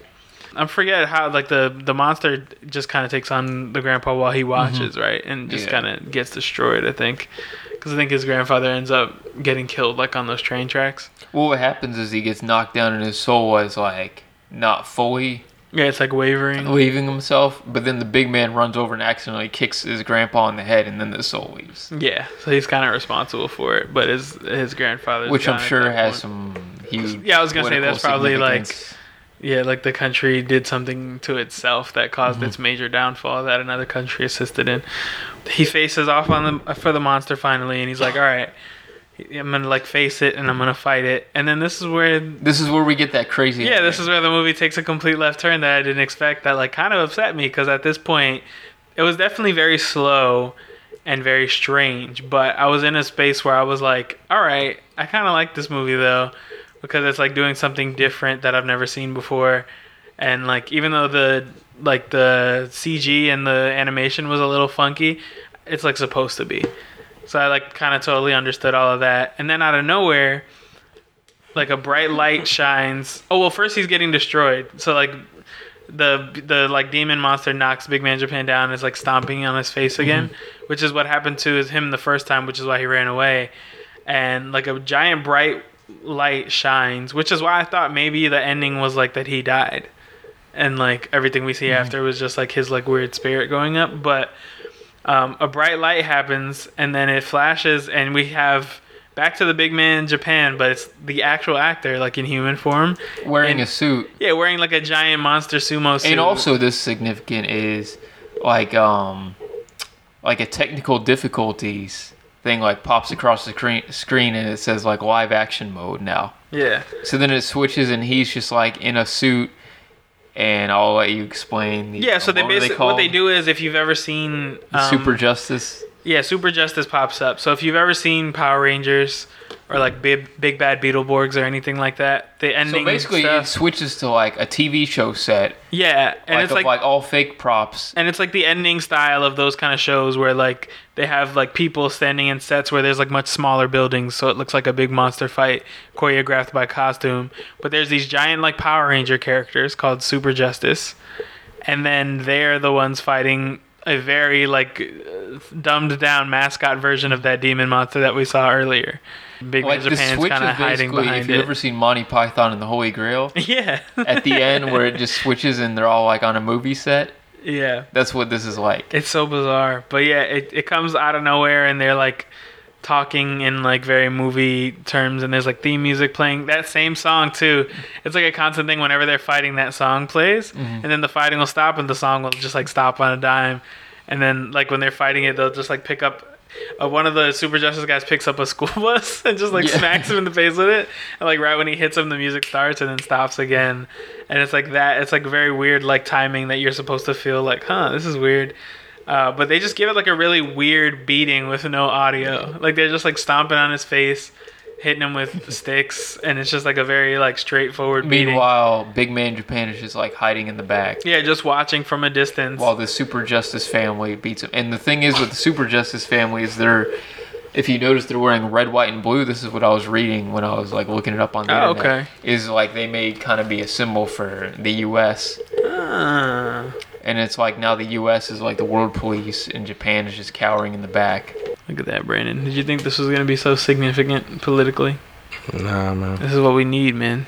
I forget how like the the monster just kind of takes on the grandpa while he watches, right, and just Yeah. kind of gets destroyed. I think because I think his grandfather ends up getting killed like on those train tracks. Well, what happens is he gets knocked down, and his soul is like not fully Yeah, it's like wavering. leaving himself, but then the big man runs over and accidentally kicks his grandpa in the head, and then the soul leaves. Yeah, so he's kind of responsible for it, but his his grandfather, Which I'm sure has some huge. Yeah, I was gonna say that's probably, like. Yeah, like the country did something to itself that caused Mm-hmm. its major downfall that another country assisted in. He faces off on the for the monster finally, and he's like, "All right, I'm gonna like face it, and I'm gonna fight it." And then this is where, This is where we get that crazy. yeah, this is where the movie takes a complete left turn that I didn't expect. That like kind of upset me because at this point, it was definitely very slow and very strange. But I was in a space where I was like, "All right, I kind of like this movie though." because it's like doing something different that I've never seen before. And like even though the like the CG and the animation was a little funky, it's like supposed to be. So I like kind of totally understood all of that. And then out of nowhere, like a bright light shines. Oh well, first he's getting destroyed. So like the the like demon monster knocks Big Man Japan down and is like stomping on his face mm-hmm. again, which is what happened to him the first time, which is why he ran away. And like a giant bright light shines, which is why I thought maybe the ending was like that he died. And like everything we see mm-hmm. after was just like his like weird spirit going up, but um, a bright light happens and then it flashes and we have back to the big man in Japan, but it's the actual actor like in human form. wearing and- a suit. Yeah, wearing like a giant monster sumo suit. And also, this significant is like um like a technical difficulties thing like pops across the screen, screen and it says like live action mode now. yeah, So then it switches and he's just like in a suit. And I'll let you explain. The, yeah. So they basically what they do is if you've ever seen um, Super Justice. Yeah, Super Justice pops up. So if you've ever seen Power Rangers or like Big Big Bad Beetleborgs or anything like that, the ending So basically, stuff, it switches to like a TV show set, yeah, and like it's like, like all fake props. and it's like the ending style of those kind of shows where like they have like people standing in sets where there's like much smaller buildings, so it looks like a big monster fight choreographed by costume. But there's these giant like Power Ranger characters called Super Justice, and then they're the ones fighting a very like uh, dumbed down mascot version of that demon monster that we saw earlier. Big Like Japan's kind of hiding behind if you've it. ever seen Monty Python and the Holy Grail. yeah. At the end, where it just switches and they're all like on a movie set. yeah. That's what this is like. It's so bizarre. But yeah, it, it comes out of nowhere and they're like talking in like very movie terms and there's like theme music playing that same song too. It's like a constant thing whenever they're fighting that song plays and then the fighting will stop and the song will just like stop on a dime. And then like when they're fighting it they'll just like pick up uh, one of the Super Justice guys picks up a school bus and just like Yeah. smacks him in the face with it. And like right when he hits him, the music starts and then stops again. And it's like that. It's like very weird, like timing that you're supposed to feel like, huh, this is weird. Uh, but they just give it like a really weird beating with no audio. Like they're just like stomping on his face, hitting him with sticks, and it's just like a very like straightforward beating. Meanwhile, Big Man Japan is just like hiding in the back yeah, just watching from a distance. while the Super Justice family beats him. And the thing is with the Super Justice family is they're, if you notice, they're wearing red, white, and blue. This is what I was reading when I was like looking it up on the Oh, internet. okay. Is like they may kind of be a symbol for the U.S. Ah, And it's like now the U.S. is like the world police, and Japan is just cowering in the back. look at that, Brandon. Did you think this was gonna be so significant politically? Nah, man. This is what we need, man.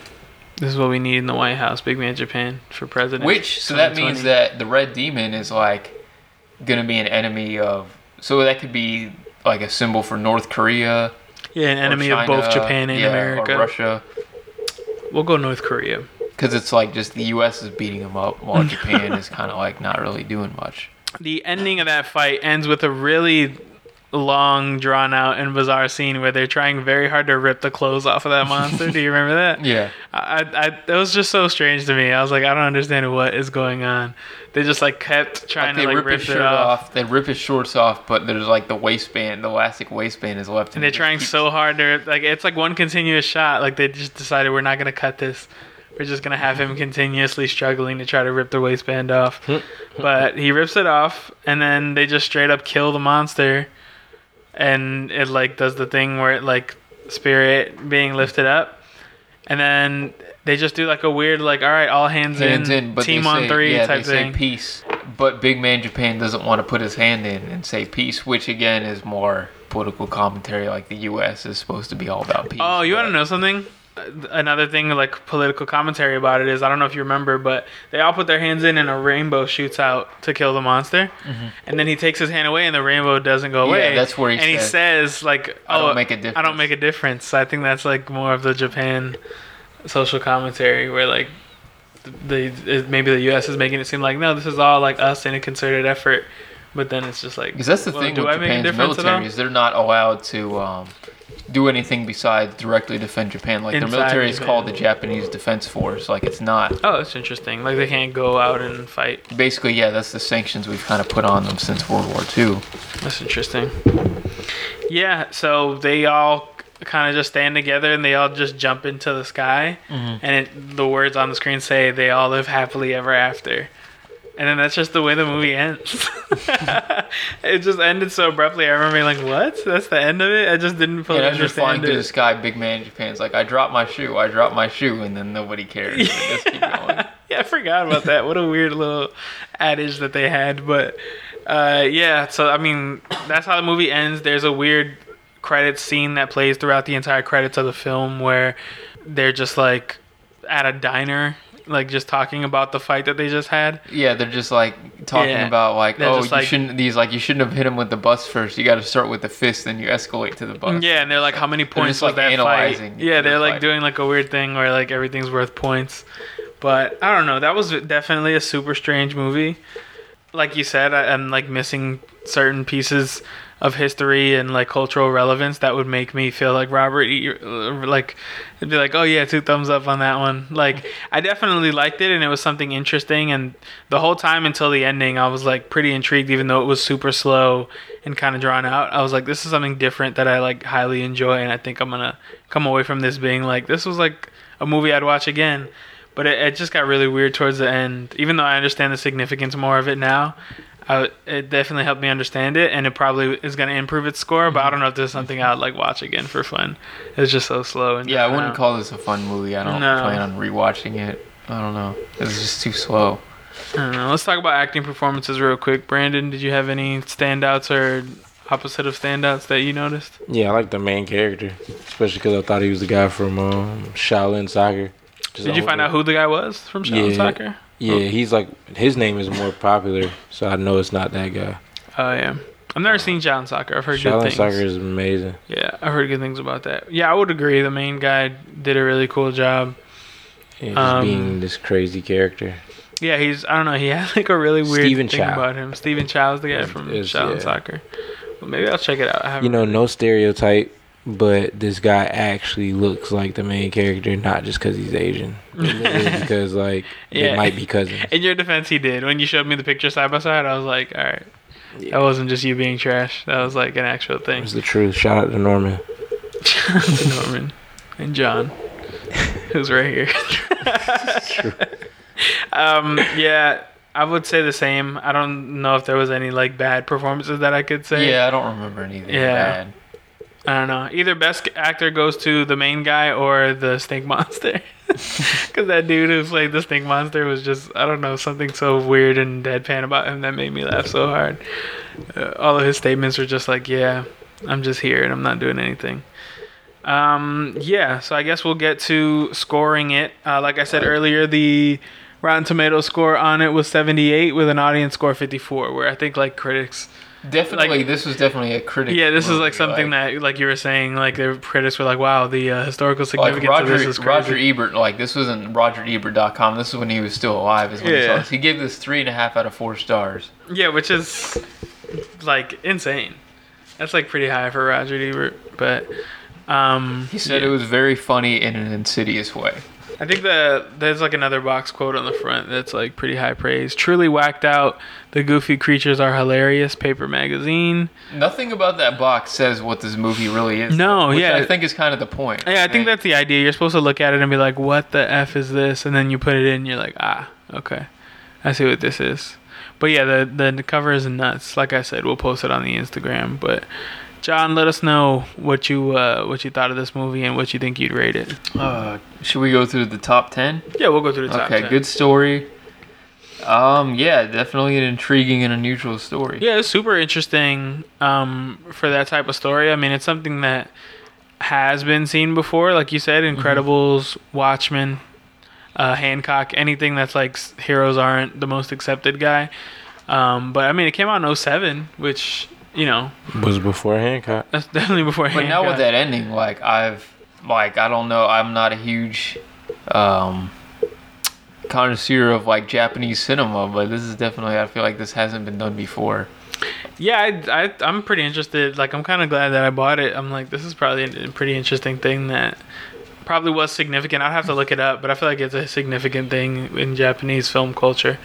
This is what we need in the White House, Big Man Japan for president. Which so that means that the Red Demon is like gonna be an enemy of. So that could be like a symbol for North Korea. yeah, an or enemy of both Japan and yeah, America. or Russia. We'll go North Korea. Because it's like just the U.S. is beating them up while Japan is kind of like not really doing much. The ending of that fight ends with a really long, drawn out, and bizarre scene where they're trying very hard to rip the clothes off of that monster. Do you remember that? Yeah. I, I, it was just so strange to me. I was like, I don't understand what is going on. They just like kept trying Like to like rip, rip, his it shirt off. off. They rip his shorts off, but there's like the waistband, the elastic waistband is left. And they're trying keeps- so hard to like it's like one continuous shot. Like they just decided we're not gonna cut this. We're just gonna have him continuously struggling to try to rip the waistband off. but he rips it off, and then they just straight up kill the monster. And it like does the thing where it like spirit being lifted up, and then they just do like a weird like all right all hands, hands in, in, but team on say, three yeah, type thing. peace. But Big Man Japan doesn't want to put his hand in and say peace, which again is more political commentary. Like the U.S. is supposed to be all about peace. Oh, you want to know something? Another thing like political commentary about it is I don't know if you remember, but they all put their hands in and a rainbow shoots out to kill the monster, and then he takes his hand away and the rainbow doesn't go Mm-hmm. Yeah, away. that's where he and he says like, "I "Oh, don't make a I difference." don't make a difference." I think that's like more of the Japan social commentary where like the maybe the U.S. is making it seem like no, this is all like us in a concerted effort, but then it's just like Because that's the well, thing do with I make a Japan's difference military is they're not allowed to um, do anything besides directly defend Japan. Like Inside their military is Japan. called the Japanese Defense Force. Like it's not. Oh, that's interesting. Like they can't go out and fight. Basically, yeah, that's the sanctions we've kind of put on them since World War II. That's interesting. Yeah, so they all kind of just stand together and they all just jump into the sky, Mm-hmm. and it, the words on the screen say they all live happily ever after. And then that's just the way the movie ends. it just ended so abruptly. I remember being like, "What? That's the end of it?" I just didn't fully And as you're flying understand through the sky, big man in Japan's like, I dropped my shoe, I dropped my shoe, and then nobody cares. Just going. yeah, I forgot about that. What a weird little adage that they had. But uh, yeah, so I mean, that's how the movie ends. There's a weird credits scene that plays throughout the entire credits of the film where they're just like at a diner, like just talking about the fight that they just had. Yeah, they're just like talking Yeah. about like, They're oh, you like- shouldn't. These like you shouldn't have hit him with the bus first. You got to start with the fist, then you escalate to the bus. Yeah, and they're like, how many points was like, that analyzing fight? Yeah, they're like fight. doing like a weird thing where like everything's worth points. But I don't know. That was definitely a super strange movie. Like you said, I, I'm like missing certain pieces of history and like cultural relevance that would make me feel like Robert, uh, like it'd be like, oh yeah, two thumbs up on that one. Like I definitely liked it and it was something interesting. And the whole time until the ending, I was like pretty intrigued, even though it was super slow and kind of drawn out. I was like, this is something different that I like highly enjoy, and I think I'm gonna come away from this being like, this was like a movie I'd watch again. But it, it just got really weird towards the end. Even though I understand the significance more of it now, I, it definitely helped me understand it, and it probably is going to improve its score. But I don't know if there's something I'd like watch again for fun. It's just so slow. And Yeah, I wouldn't out. call this a fun movie. I don't No. plan on rewatching it. I don't know. It's just too slow. I don't know. Let's talk about acting performances real quick. Brandon, did you have any standouts or opposite of standouts that you noticed? Yeah, I like the main character, especially because I thought he was the guy from um, Shaolin Soccer. Did you find out who the guy was from Shaolin Yeah. Soccer? Yeah, he's like his name is more popular, so I know it's not that guy. Oh yeah, I've never seen Shaolin Soccer. I've heard good Shaolin things. Soccer is amazing. Yeah, I've heard good things about that. Yeah, I would agree. The main guy did a really cool job. Yeah, just Um, being this crazy character. Yeah, he's I don't know. He had like a really weird Stephen thing Chow. about him. Stephen Chow is the guy from is- Shaolin yeah. Soccer. Well, maybe I'll check it out. I You know, no stereotype, but this guy actually looks like the main character, not just because he's Asian, because like Yeah. they might be cousins. In your defense, he did. When you showed me the picture side by side, I was like, all right, Yeah. that wasn't just you being trash. That was like an actual thing. It's the truth. Shout out to Norman. to Norman and John, who's right here. um, yeah, I would say the same. I don't know if there was any like bad performances that I could say. Yeah, I don't remember anything Yeah. bad. I don't know. Either best actor goes to the main guy or the stink monster. Because that dude who played the stink monster was just, I don't know, something so weird and deadpan about him that made me laugh so hard. Uh, all of his statements were just like, yeah, I'm just here and I'm not doing anything. Um, yeah, so I guess we'll get to scoring it. Uh, like I said earlier, the Rotten Tomato score on it was 78 with an audience score 54, where I think like critics Definitely, Like- this was definitely a critic. yeah, this is like something that, like you were saying, like the critics were like, "Wow, the uh, historical like significance Roger of this is crazy." Roger Ebert. Like this wasn't RogerEbert.com. This is when he was still alive. Is when he saw this. He gave this three and a half out of four stars. yeah, which is like insane. That's like pretty high for Roger Ebert, but um, He said yeah. it was very funny in an insidious way. I think the there's like another box quote on the front that's like pretty high praise. Truly whacked out. The goofy creatures are hilarious. Paper magazine. Nothing about that box says what this movie really is. No, which yeah. I think is kind of the point. Yeah, I think that's the idea. You're supposed to look at it and be like, "What the f is this?" And then you put it in, you're like, "Ah, okay, I see what this is." But yeah, the the cover is nuts. Like I said, we'll post it on the Instagram. But John, let us know what you uh, what you thought of this movie and what you think you'd rate it. Uh, should we go through the top ten? Yeah, we'll go through the top. Okay, 10. good story. Um, yeah, definitely an intriguing and unusual story. Yeah, it's super interesting um, for that type of story. I mean, it's something that has been seen before, like you said, Mm-hmm. Incredibles, Watchmen, uh, Hancock, anything that's like heroes aren't the most accepted guy. Um, but I mean, it came out in 07, which you know Was before Hancock. that's definitely before. Hancock. But now with that ending, like I've like I don't know, I'm not a huge um connoisseur of like Japanese cinema, but this is definitely I feel like this hasn't been done before. Yeah, I, I I'm pretty interested. Like, I'm kind of glad that I bought it. I'm like, this is probably a pretty interesting thing that probably was significant. I'd have to look it up, but I feel like it's a significant thing in Japanese film culture.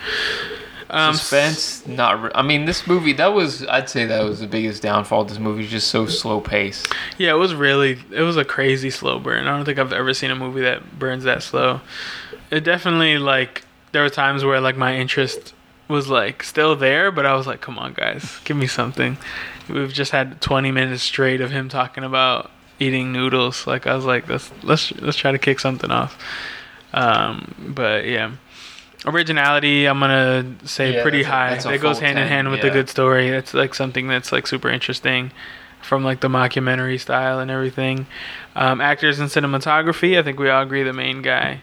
Um, Suspense, not. Re- I mean, this movie that was I'd say that was the biggest downfall. of This movie is just so slow paced. Yeah, it was really it was a crazy slow burn. I don't think I've ever seen a movie that burns that slow. It definitely like there were times where like my interest was like still there, but I was like, come on guys, give me something. We've just had 20 minutes straight of him talking about eating noodles. Like I was like, let's let's let's try to kick something off. Um, but yeah. Originality, I'm gonna say Yeah, pretty high. a It goes full hand in hand with yeah. the good story. It's like something that's like super interesting from like the mockumentary style and everything. Um, actors and cinematography, I think we all agree the main guy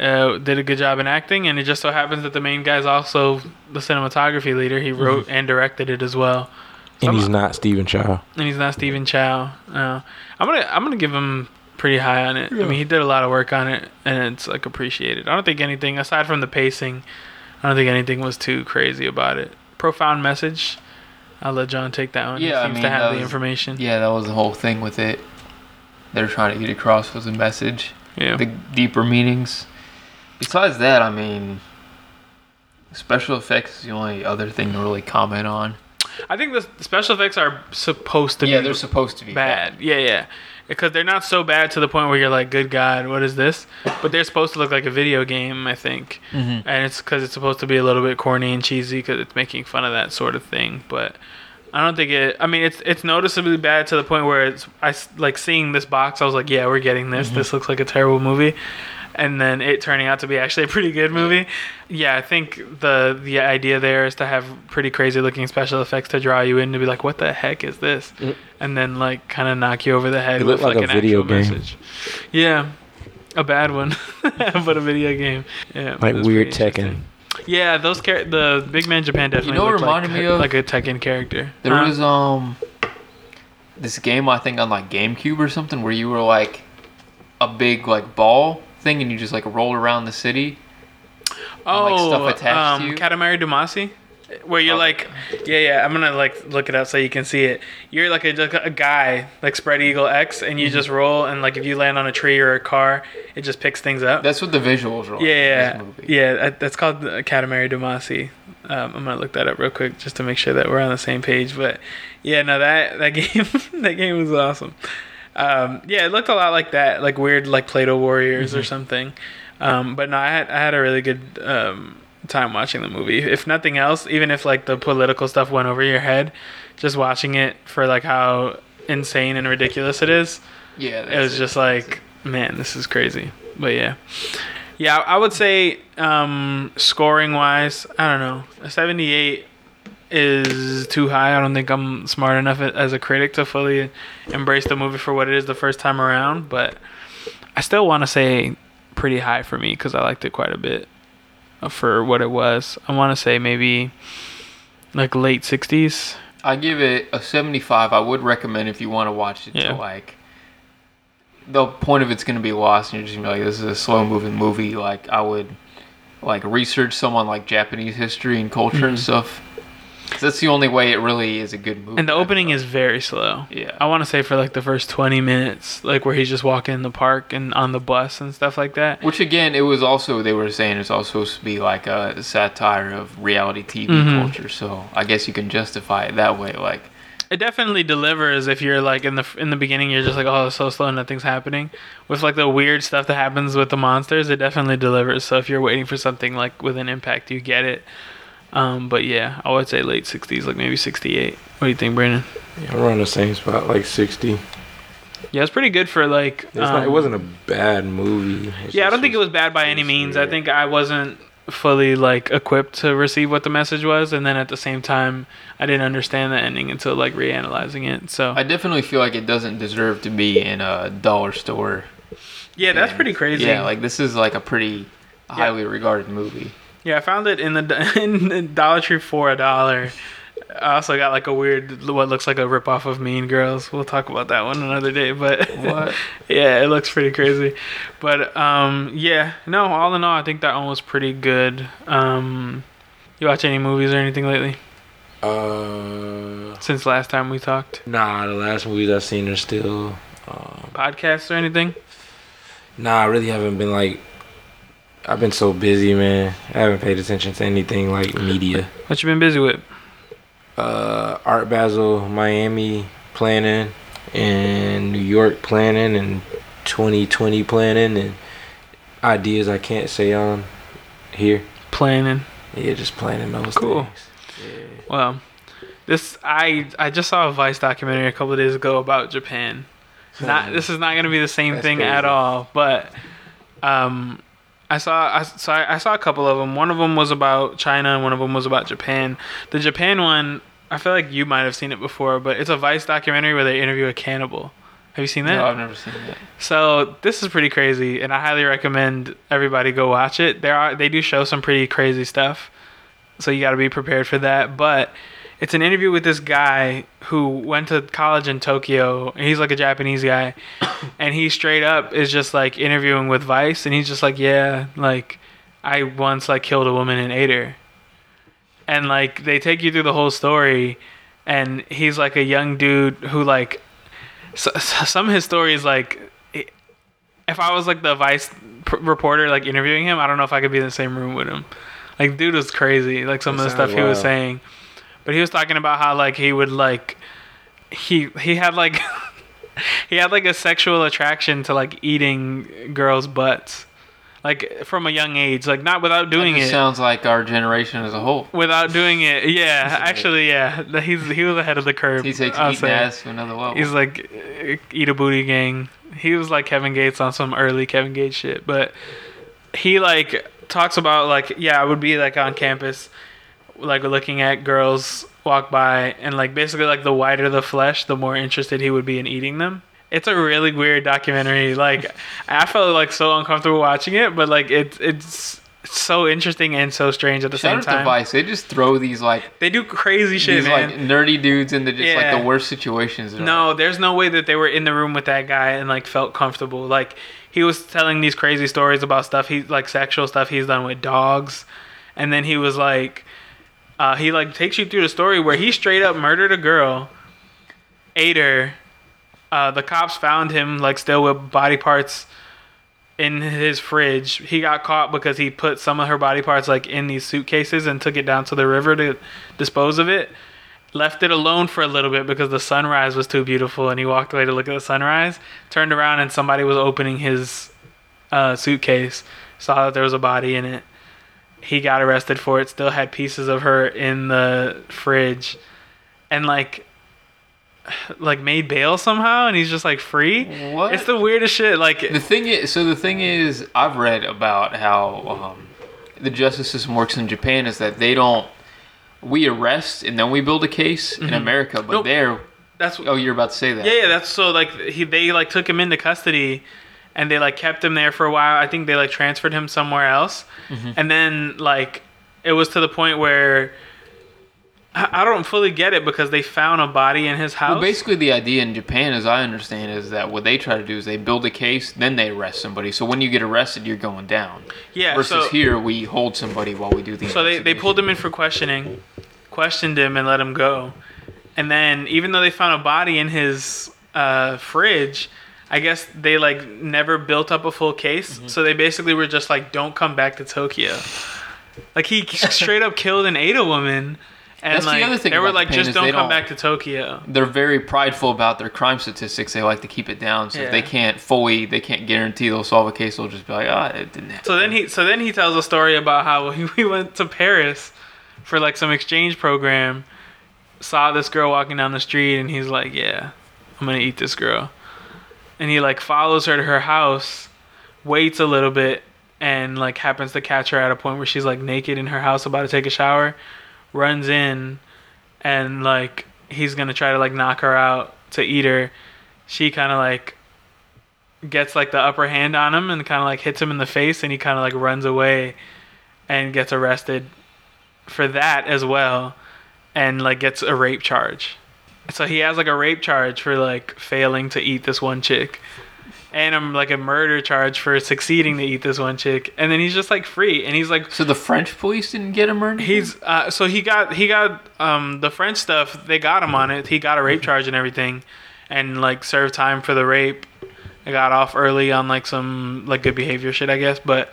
uh, did a good job in acting, and it just so happens that the main guy is also the cinematography leader. He wrote and directed it as well, And he's not Stephen Chow. and he's not Stephen Chow. Uh, I'm gonna I'm gonna give him pretty high on it. I mean, he did a lot of work on it, and it's like appreciated. I don't think anything aside from the pacing, I don't think anything was too crazy about it. Profound message. I'll let John take that one. Yeah, I he seems mean, to have that the was- information. Yeah, that was the whole thing with it. They're trying to get across was a message, Yeah. the deeper meanings. Besides that, I mean, special effects is the only other thing to really comment on. I think the special effects are supposed to yeah, be they're supposed to be bad. Yeah, yeah. Because they're not so bad to the point where you're like, good God, what is this? But they're supposed to look like a video game, I think. Mhm. And it's because it's supposed to be a little bit corny and cheesy because it's making fun of that sort of thing. But I don't think it. I mean, it's it's noticeably bad to the point where it's I like seeing this box. I was like, yeah, we're getting this. This looks like a terrible movie. And then it turning out to be actually a pretty good movie. Yeah, I think the the idea there is to have pretty crazy looking special effects to draw you in to be like, what the heck is this? And then like kind of knock you over the head It with looked like like a an video actual game. message. Yeah, a bad one, but a video game. Yeah, Like weird Tekken. Yeah, those char- the Big Man Japan definitely know what looked like, reminded me of? like a Tekken character. There Huh? was um this game I think on like GameCube or something where you were like a big like ball thing and you just like roll around the city. oh, like, stuff attached um, to you? Katamari Damacy, where you're Oh. like, yeah, yeah. I'm gonna like look it up so you can see it. You're like a, like a guy, like Spread Eagle X, and Mm-hmm. you just roll, and like if you land on a tree or a car, it just picks things up. That's what the visuals are yeah, in yeah, yeah. That's called Katamari Damacy. Um, I'm gonna look that up real quick just to make sure that we're on the same page. But yeah, no, that that game that game was awesome. Um, yeah, it looked a lot like that, like weird, like Play-Doh Warriors Mm-hmm. or something. Um, but no, I had I had a really good um, time watching the movie. If nothing else, even if like the political stuff went over your head, just watching it for like how insane and ridiculous it is, Yeah, it was just like, man, this is crazy. But yeah, yeah, I would say um, scoring wise, I don't know, a seventy-eight is too high. I don't think I'm smart enough as a critic to fully embrace the movie for what it is the first time around. But I still want to say pretty high for me because I liked it quite a bit for what it was. I want to say maybe like late sixties. I give it a 75. I would recommend if you want to watch it Yeah. to like the point of it's going to be lost and you're just going to be like this is a slow moving movie like I would like research someone like Japanese history and culture and mm-hmm. stuff. That's the only way it really is a good movie. Mm-hmm. And the opening is very slow. Yeah. I want to say for like the first 20 minutes, like where he's just walking in the park and on the bus and stuff like that. Which again, it was also they were saying it's also supposed to be like a satire of reality TV Mhm. culture. So I guess you can justify it that way. Like It definitely delivers if you're like in the in the beginning you're just like oh it's so slow nothing's happening. With like the weird stuff that happens with the monsters, it definitely delivers. So if you're waiting for something like with an impact, you get it. Um, but yeah, I would say late 60s, like maybe 68. What do you think, Brandon? Yeah, we're on the same spot, like 60. Yeah, it's pretty good for like. It's not, it um, wasn't a bad movie. It's Yeah, I don't think it was bad by any it's means. I think I wasn't fully like equipped to receive what the message was, and then at the same time, I didn't understand the ending until like reanalyzing it. So I definitely feel like it doesn't deserve to be in a dollar store. yeah, that's And, pretty crazy. Yeah, like this is like a pretty highly regarded movie. Yeah, I found it in the in the Dollar Tree for a dollar. I also got like a weird, what looks like a ripoff of Mean Girls. We'll talk about that one another day. But What? yeah, it looks pretty crazy. But um, yeah, no. All in all, I think that one was pretty good. Um, you watch any movies or anything lately Uh, since last time we talked? nah, the last movies I've seen are still. Um, Podcasts or anything? nah, I really haven't been like. I've been so busy, man. I haven't paid attention to anything like media. What you been busy with? uh, Art Basel, Miami planning, and New York planning, and 2020 planning, and ideas I can't say on here. Planning. Yeah, just planning those Cool. things. Well, this I I just saw a Vice documentary a couple of days ago about Japan. Not this is not going to be the same That's thing at all, but um, I saw I saw I saw a couple of them. One of them was about China, and one of them was about Japan. The Japan one, I feel like you might have seen it before, but it's a Vice documentary where they interview a cannibal. Have you seen that? No, I've never seen that. So this is pretty crazy, and I highly recommend everybody go watch it. There are they do show some pretty crazy stuff, so you got to be prepared for that. But it's an interview with this guy who went to college in Tokyo. and He's like a Japanese guy, and he straight up is just like interviewing with Vice, and he's just like, yeah, like I once like killed a woman and ate her, and like they take you through the whole story, and he's like a young dude who like so, so- some of his stories like if i was like the vice reporter like interviewing him i don't know if i could be in the same room with him. Like dude was crazy. Like some of the stuff sounds he was saying but he was talking about how like he would like he he had like he had like a sexual attraction to like eating girls butts like from a young age like not without doing it sounds like our generation as a whole. without doing it yeah actually yeah he's he was ahead of the curve He takes say. ass to another level. He's like eat a booty gang. He was like Kevin Gates on some early Kevin Gates shit, but he like talks about like yeah, I would be like on campus, like looking at girls walk by, and like basically like the whiter the flesh, the more interested he would be in eating them. It's a really weird documentary. Like I felt like so uncomfortable watching it, but like it's it's so interesting and so strange at the Shout same time. Vice. They just throw these like They do crazy shit, these man. like nerdy dudes into just like the worst situations. No, there's no way that they were in the room with that guy and like felt comfortable. Like he was telling these crazy stories about stuff he like sexual stuff he's done with dogs, and then he was like, uh, he like takes you through the story where he straight up murdered a girl, ate her. Uh, the cops found him like still with body parts in his fridge. He got caught because he put some of her body parts like in these suitcases and took it down to the river to dispose of it left it alone for a little bit because the sunrise was too beautiful and he walked away to look at the sunrise turned around and somebody was opening his uh, suitcase saw that there was a body in it he got arrested for it still had pieces of her in the fridge and like like made bail somehow and he's just like free What? it's the weirdest shit like The thing is, so the thing is, I've read about how um, the justice system works in Japan is that they don't. We arrest and then we build a case in America, but Mm-hmm. Nope. there. that's Oh, you're about to say that. Yeah, yeah, that's so like he they like took him into custody and they like kept him there for a while. I think they like transferred him somewhere else. Mm-hmm. And then like it was to the point where I don't fully get it because they found a body in his house. Well, basically, the idea in Japan, as I understand, is that what they try to do is they build a case, then they arrest somebody. So when you get arrested, you're going down. yeah, Versus so, here, we hold somebody while we do the. so they, they pulled him in for questioning, questioned him and let him go. And then even though they found a body in his uh, fridge, I guess they like never built up a full case. Mm-hmm. So they basically were just like, "Don't come back to Tokyo." Like he straight up killed and ate a woman, and That's the other thing they were like, Japan "Just don't come don't- back to Tokyo." They're very prideful about their crime statistics. They like to keep it down. So if they can't fully, they can't guarantee they'll solve a case. They'll just be like, ah, it didn't happen. So then he so then he tells a story about how he, we went to Paris for like some exchange program, saw this girl walking down the street, and he's like, "Yeah, I'm gonna eat this girl," and he like follows her to her house, waits a little bit, and like happens to catch her at a point where she's like naked in her house about to take a shower, runs in, and like he's gonna try to like knock her out to eat her. She kind of like gets like the upper hand on him and kind of like hits him in the face, and he kind of like runs away and gets arrested for that as well, and like gets a rape charge. So he has like a rape charge for like failing to eat this one chick and I'm like a murder charge for succeeding to eat this one chick, and then he's just like free, and he's like. So the French police didn't get him or anything? He's uh, so he got he got um the French stuff. They got him on it. He got a rape charge and everything, and like served time for the rape. I got off early on like some like good behavior shit, I guess, but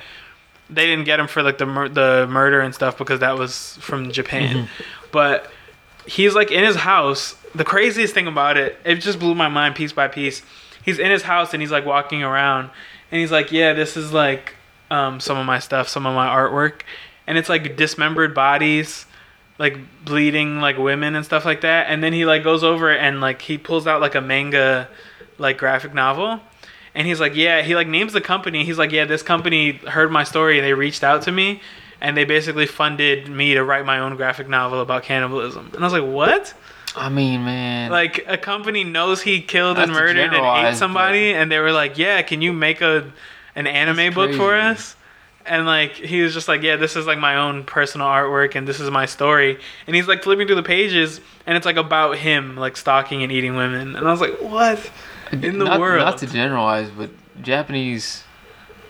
they didn't get him for like the mur- the murder and stuff because that was from Japan. But he's like in his house. The craziest thing about it, it just blew my mind piece by piece. He's in his house and he's like walking around and he's like, "Yeah, this is like um, some of my stuff, some of my artwork." And it's like dismembered bodies, like bleeding like women and stuff like that. And then he like goes over and like he pulls out like a manga like graphic novel. And he's like, "Yeah, he like names the company. He's like, "Yeah, this company heard my story and they reached out to me." and they basically funded me to write my own graphic novel about cannibalism. And I was like, what? I mean, man. Like a company knows he killed and murdered and ate somebody, and they were like, yeah, can you make a an anime book for us? And like he was just like, yeah, this is like my own personal artwork, and this is my story. And he's like flipping through the pages, and it's like about him like stalking and eating women. And I was like, what? in the not, world. Not to generalize, but Japanese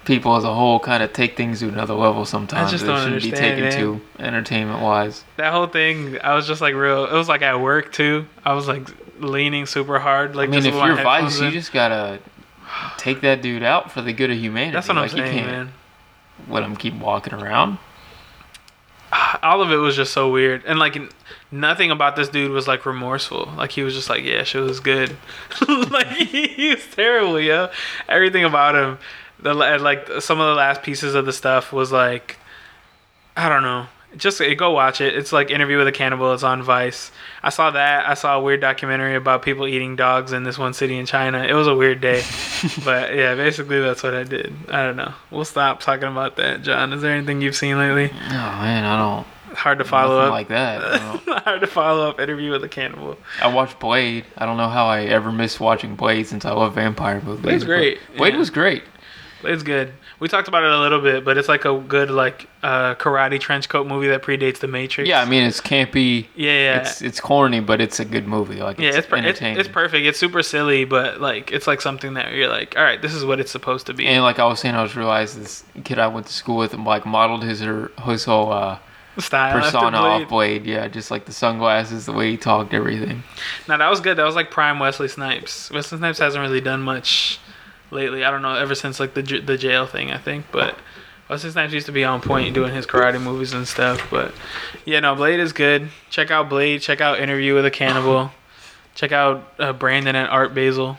people as a whole kind of take things to another level sometimes. I just don't shouldn't be understand, taken man. to entertainment wise. That whole thing, I was just like real. It was like at work too. I was like leaning super hard. Like I mean, if you're Vice, you just gotta take that dude out for the good of humanity. That's what I'm like, you saying, can't man. let him keep walking around. all of it was just so weird and like nothing about this dude was like remorseful like he was just like yeah shit was good like he, he was terrible yo everything about him the like some of the last pieces of the stuff was like i don't know. Just eh, go watch it. It's like interview with a cannibal. It's on vice. I saw that. I saw a weird documentary about people eating dogs in this one city in china. It was a weird day. But yeah basically that's what i did. I don't know. We'll stop talking about that john. Is there anything you've seen lately? Oh man, I don't hard to follow nothing up. like that. Hard to follow up interview with a cannibal. I watched Blade. I don't know how I ever missed watching Blade since I love vampire movies. Blade's but great, Blade yeah. was great. It's good. We talked about it a little bit, but it's like a good like uh, karate trench coat movie that predates the Matrix. Yeah, I mean it's campy. yeah, yeah. It's it's corny, but it's a good movie. Like yeah, it's, it's, per- it's entertaining. it's perfect. It's super silly, but like it's like something that you're like, all right, this is what it's supposed to be. And like I was saying, I was realized this kid I went to school with and like modeled his her, his whole uh, Style persona Blade. off Blade. Yeah, just like the sunglasses, the way he talked, everything. Now that was good. That was like prime Wesley Snipes. Wesley Snipes hasn't really done much lately. I don't know ever since like the j- the jail thing. I think, but Wesley Snipes used to be on point doing his karate movies and stuff. But yeah, no, Blade is good. Check out Blade. Check out Interview with a Cannibal. Check out uh, Brandon and Art Basel.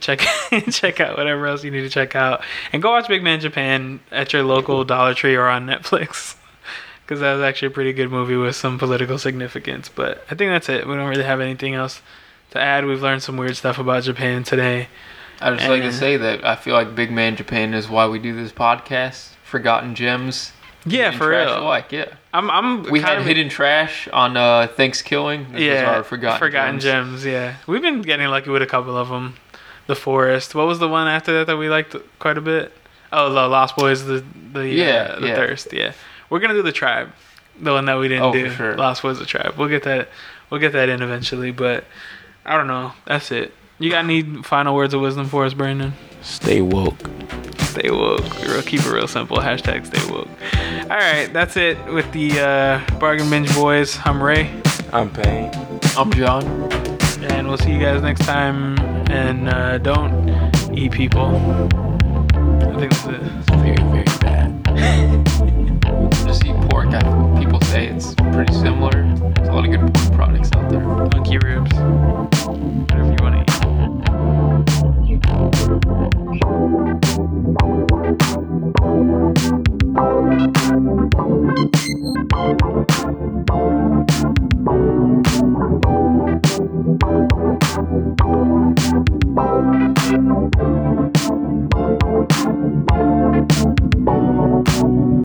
Check check out whatever else you need to check out, and go watch Big Man Japan at your local Dollar Tree or on Netflix. Because that was actually a pretty good movie with some political significance. But I think that's it. We don't really have anything else to add. We've learned some weird stuff about Japan today. I just like to say that I feel like Big Man Japan is why we do this podcast. Forgotten gems. Yeah, and for real. alike, yeah. I'm. I'm. We had of- hidden trash on uh, Thanksgiving. This Yeah, our forgotten, gems. gems. Yeah, we've been getting lucky with a couple of them. The Forest. What was the one after that that we liked quite a bit? Oh, the Lost Boys. The the Yeah, uh, the yeah. Thirst. Yeah, we're gonna do the Tribe. The one that we didn't Oh, for do. sure. Lost Boys, the Tribe. We'll get that. We'll get that in eventually. But I don't know. That's it. You got any final words of wisdom for us, Brandon? Stay woke. Stay woke. Real, keep it real simple. Hashtag stay woke. All right, that's it with the uh, Bargain Binge Boys. I'm Ray, I'm Payne. I'm John. and we'll see you guys next time. And uh, don't eat people. I think that's it. Very, very bad. say it's pretty similar. There's a lot of good pork products out there. Monkey ribs, whatever you want to eat.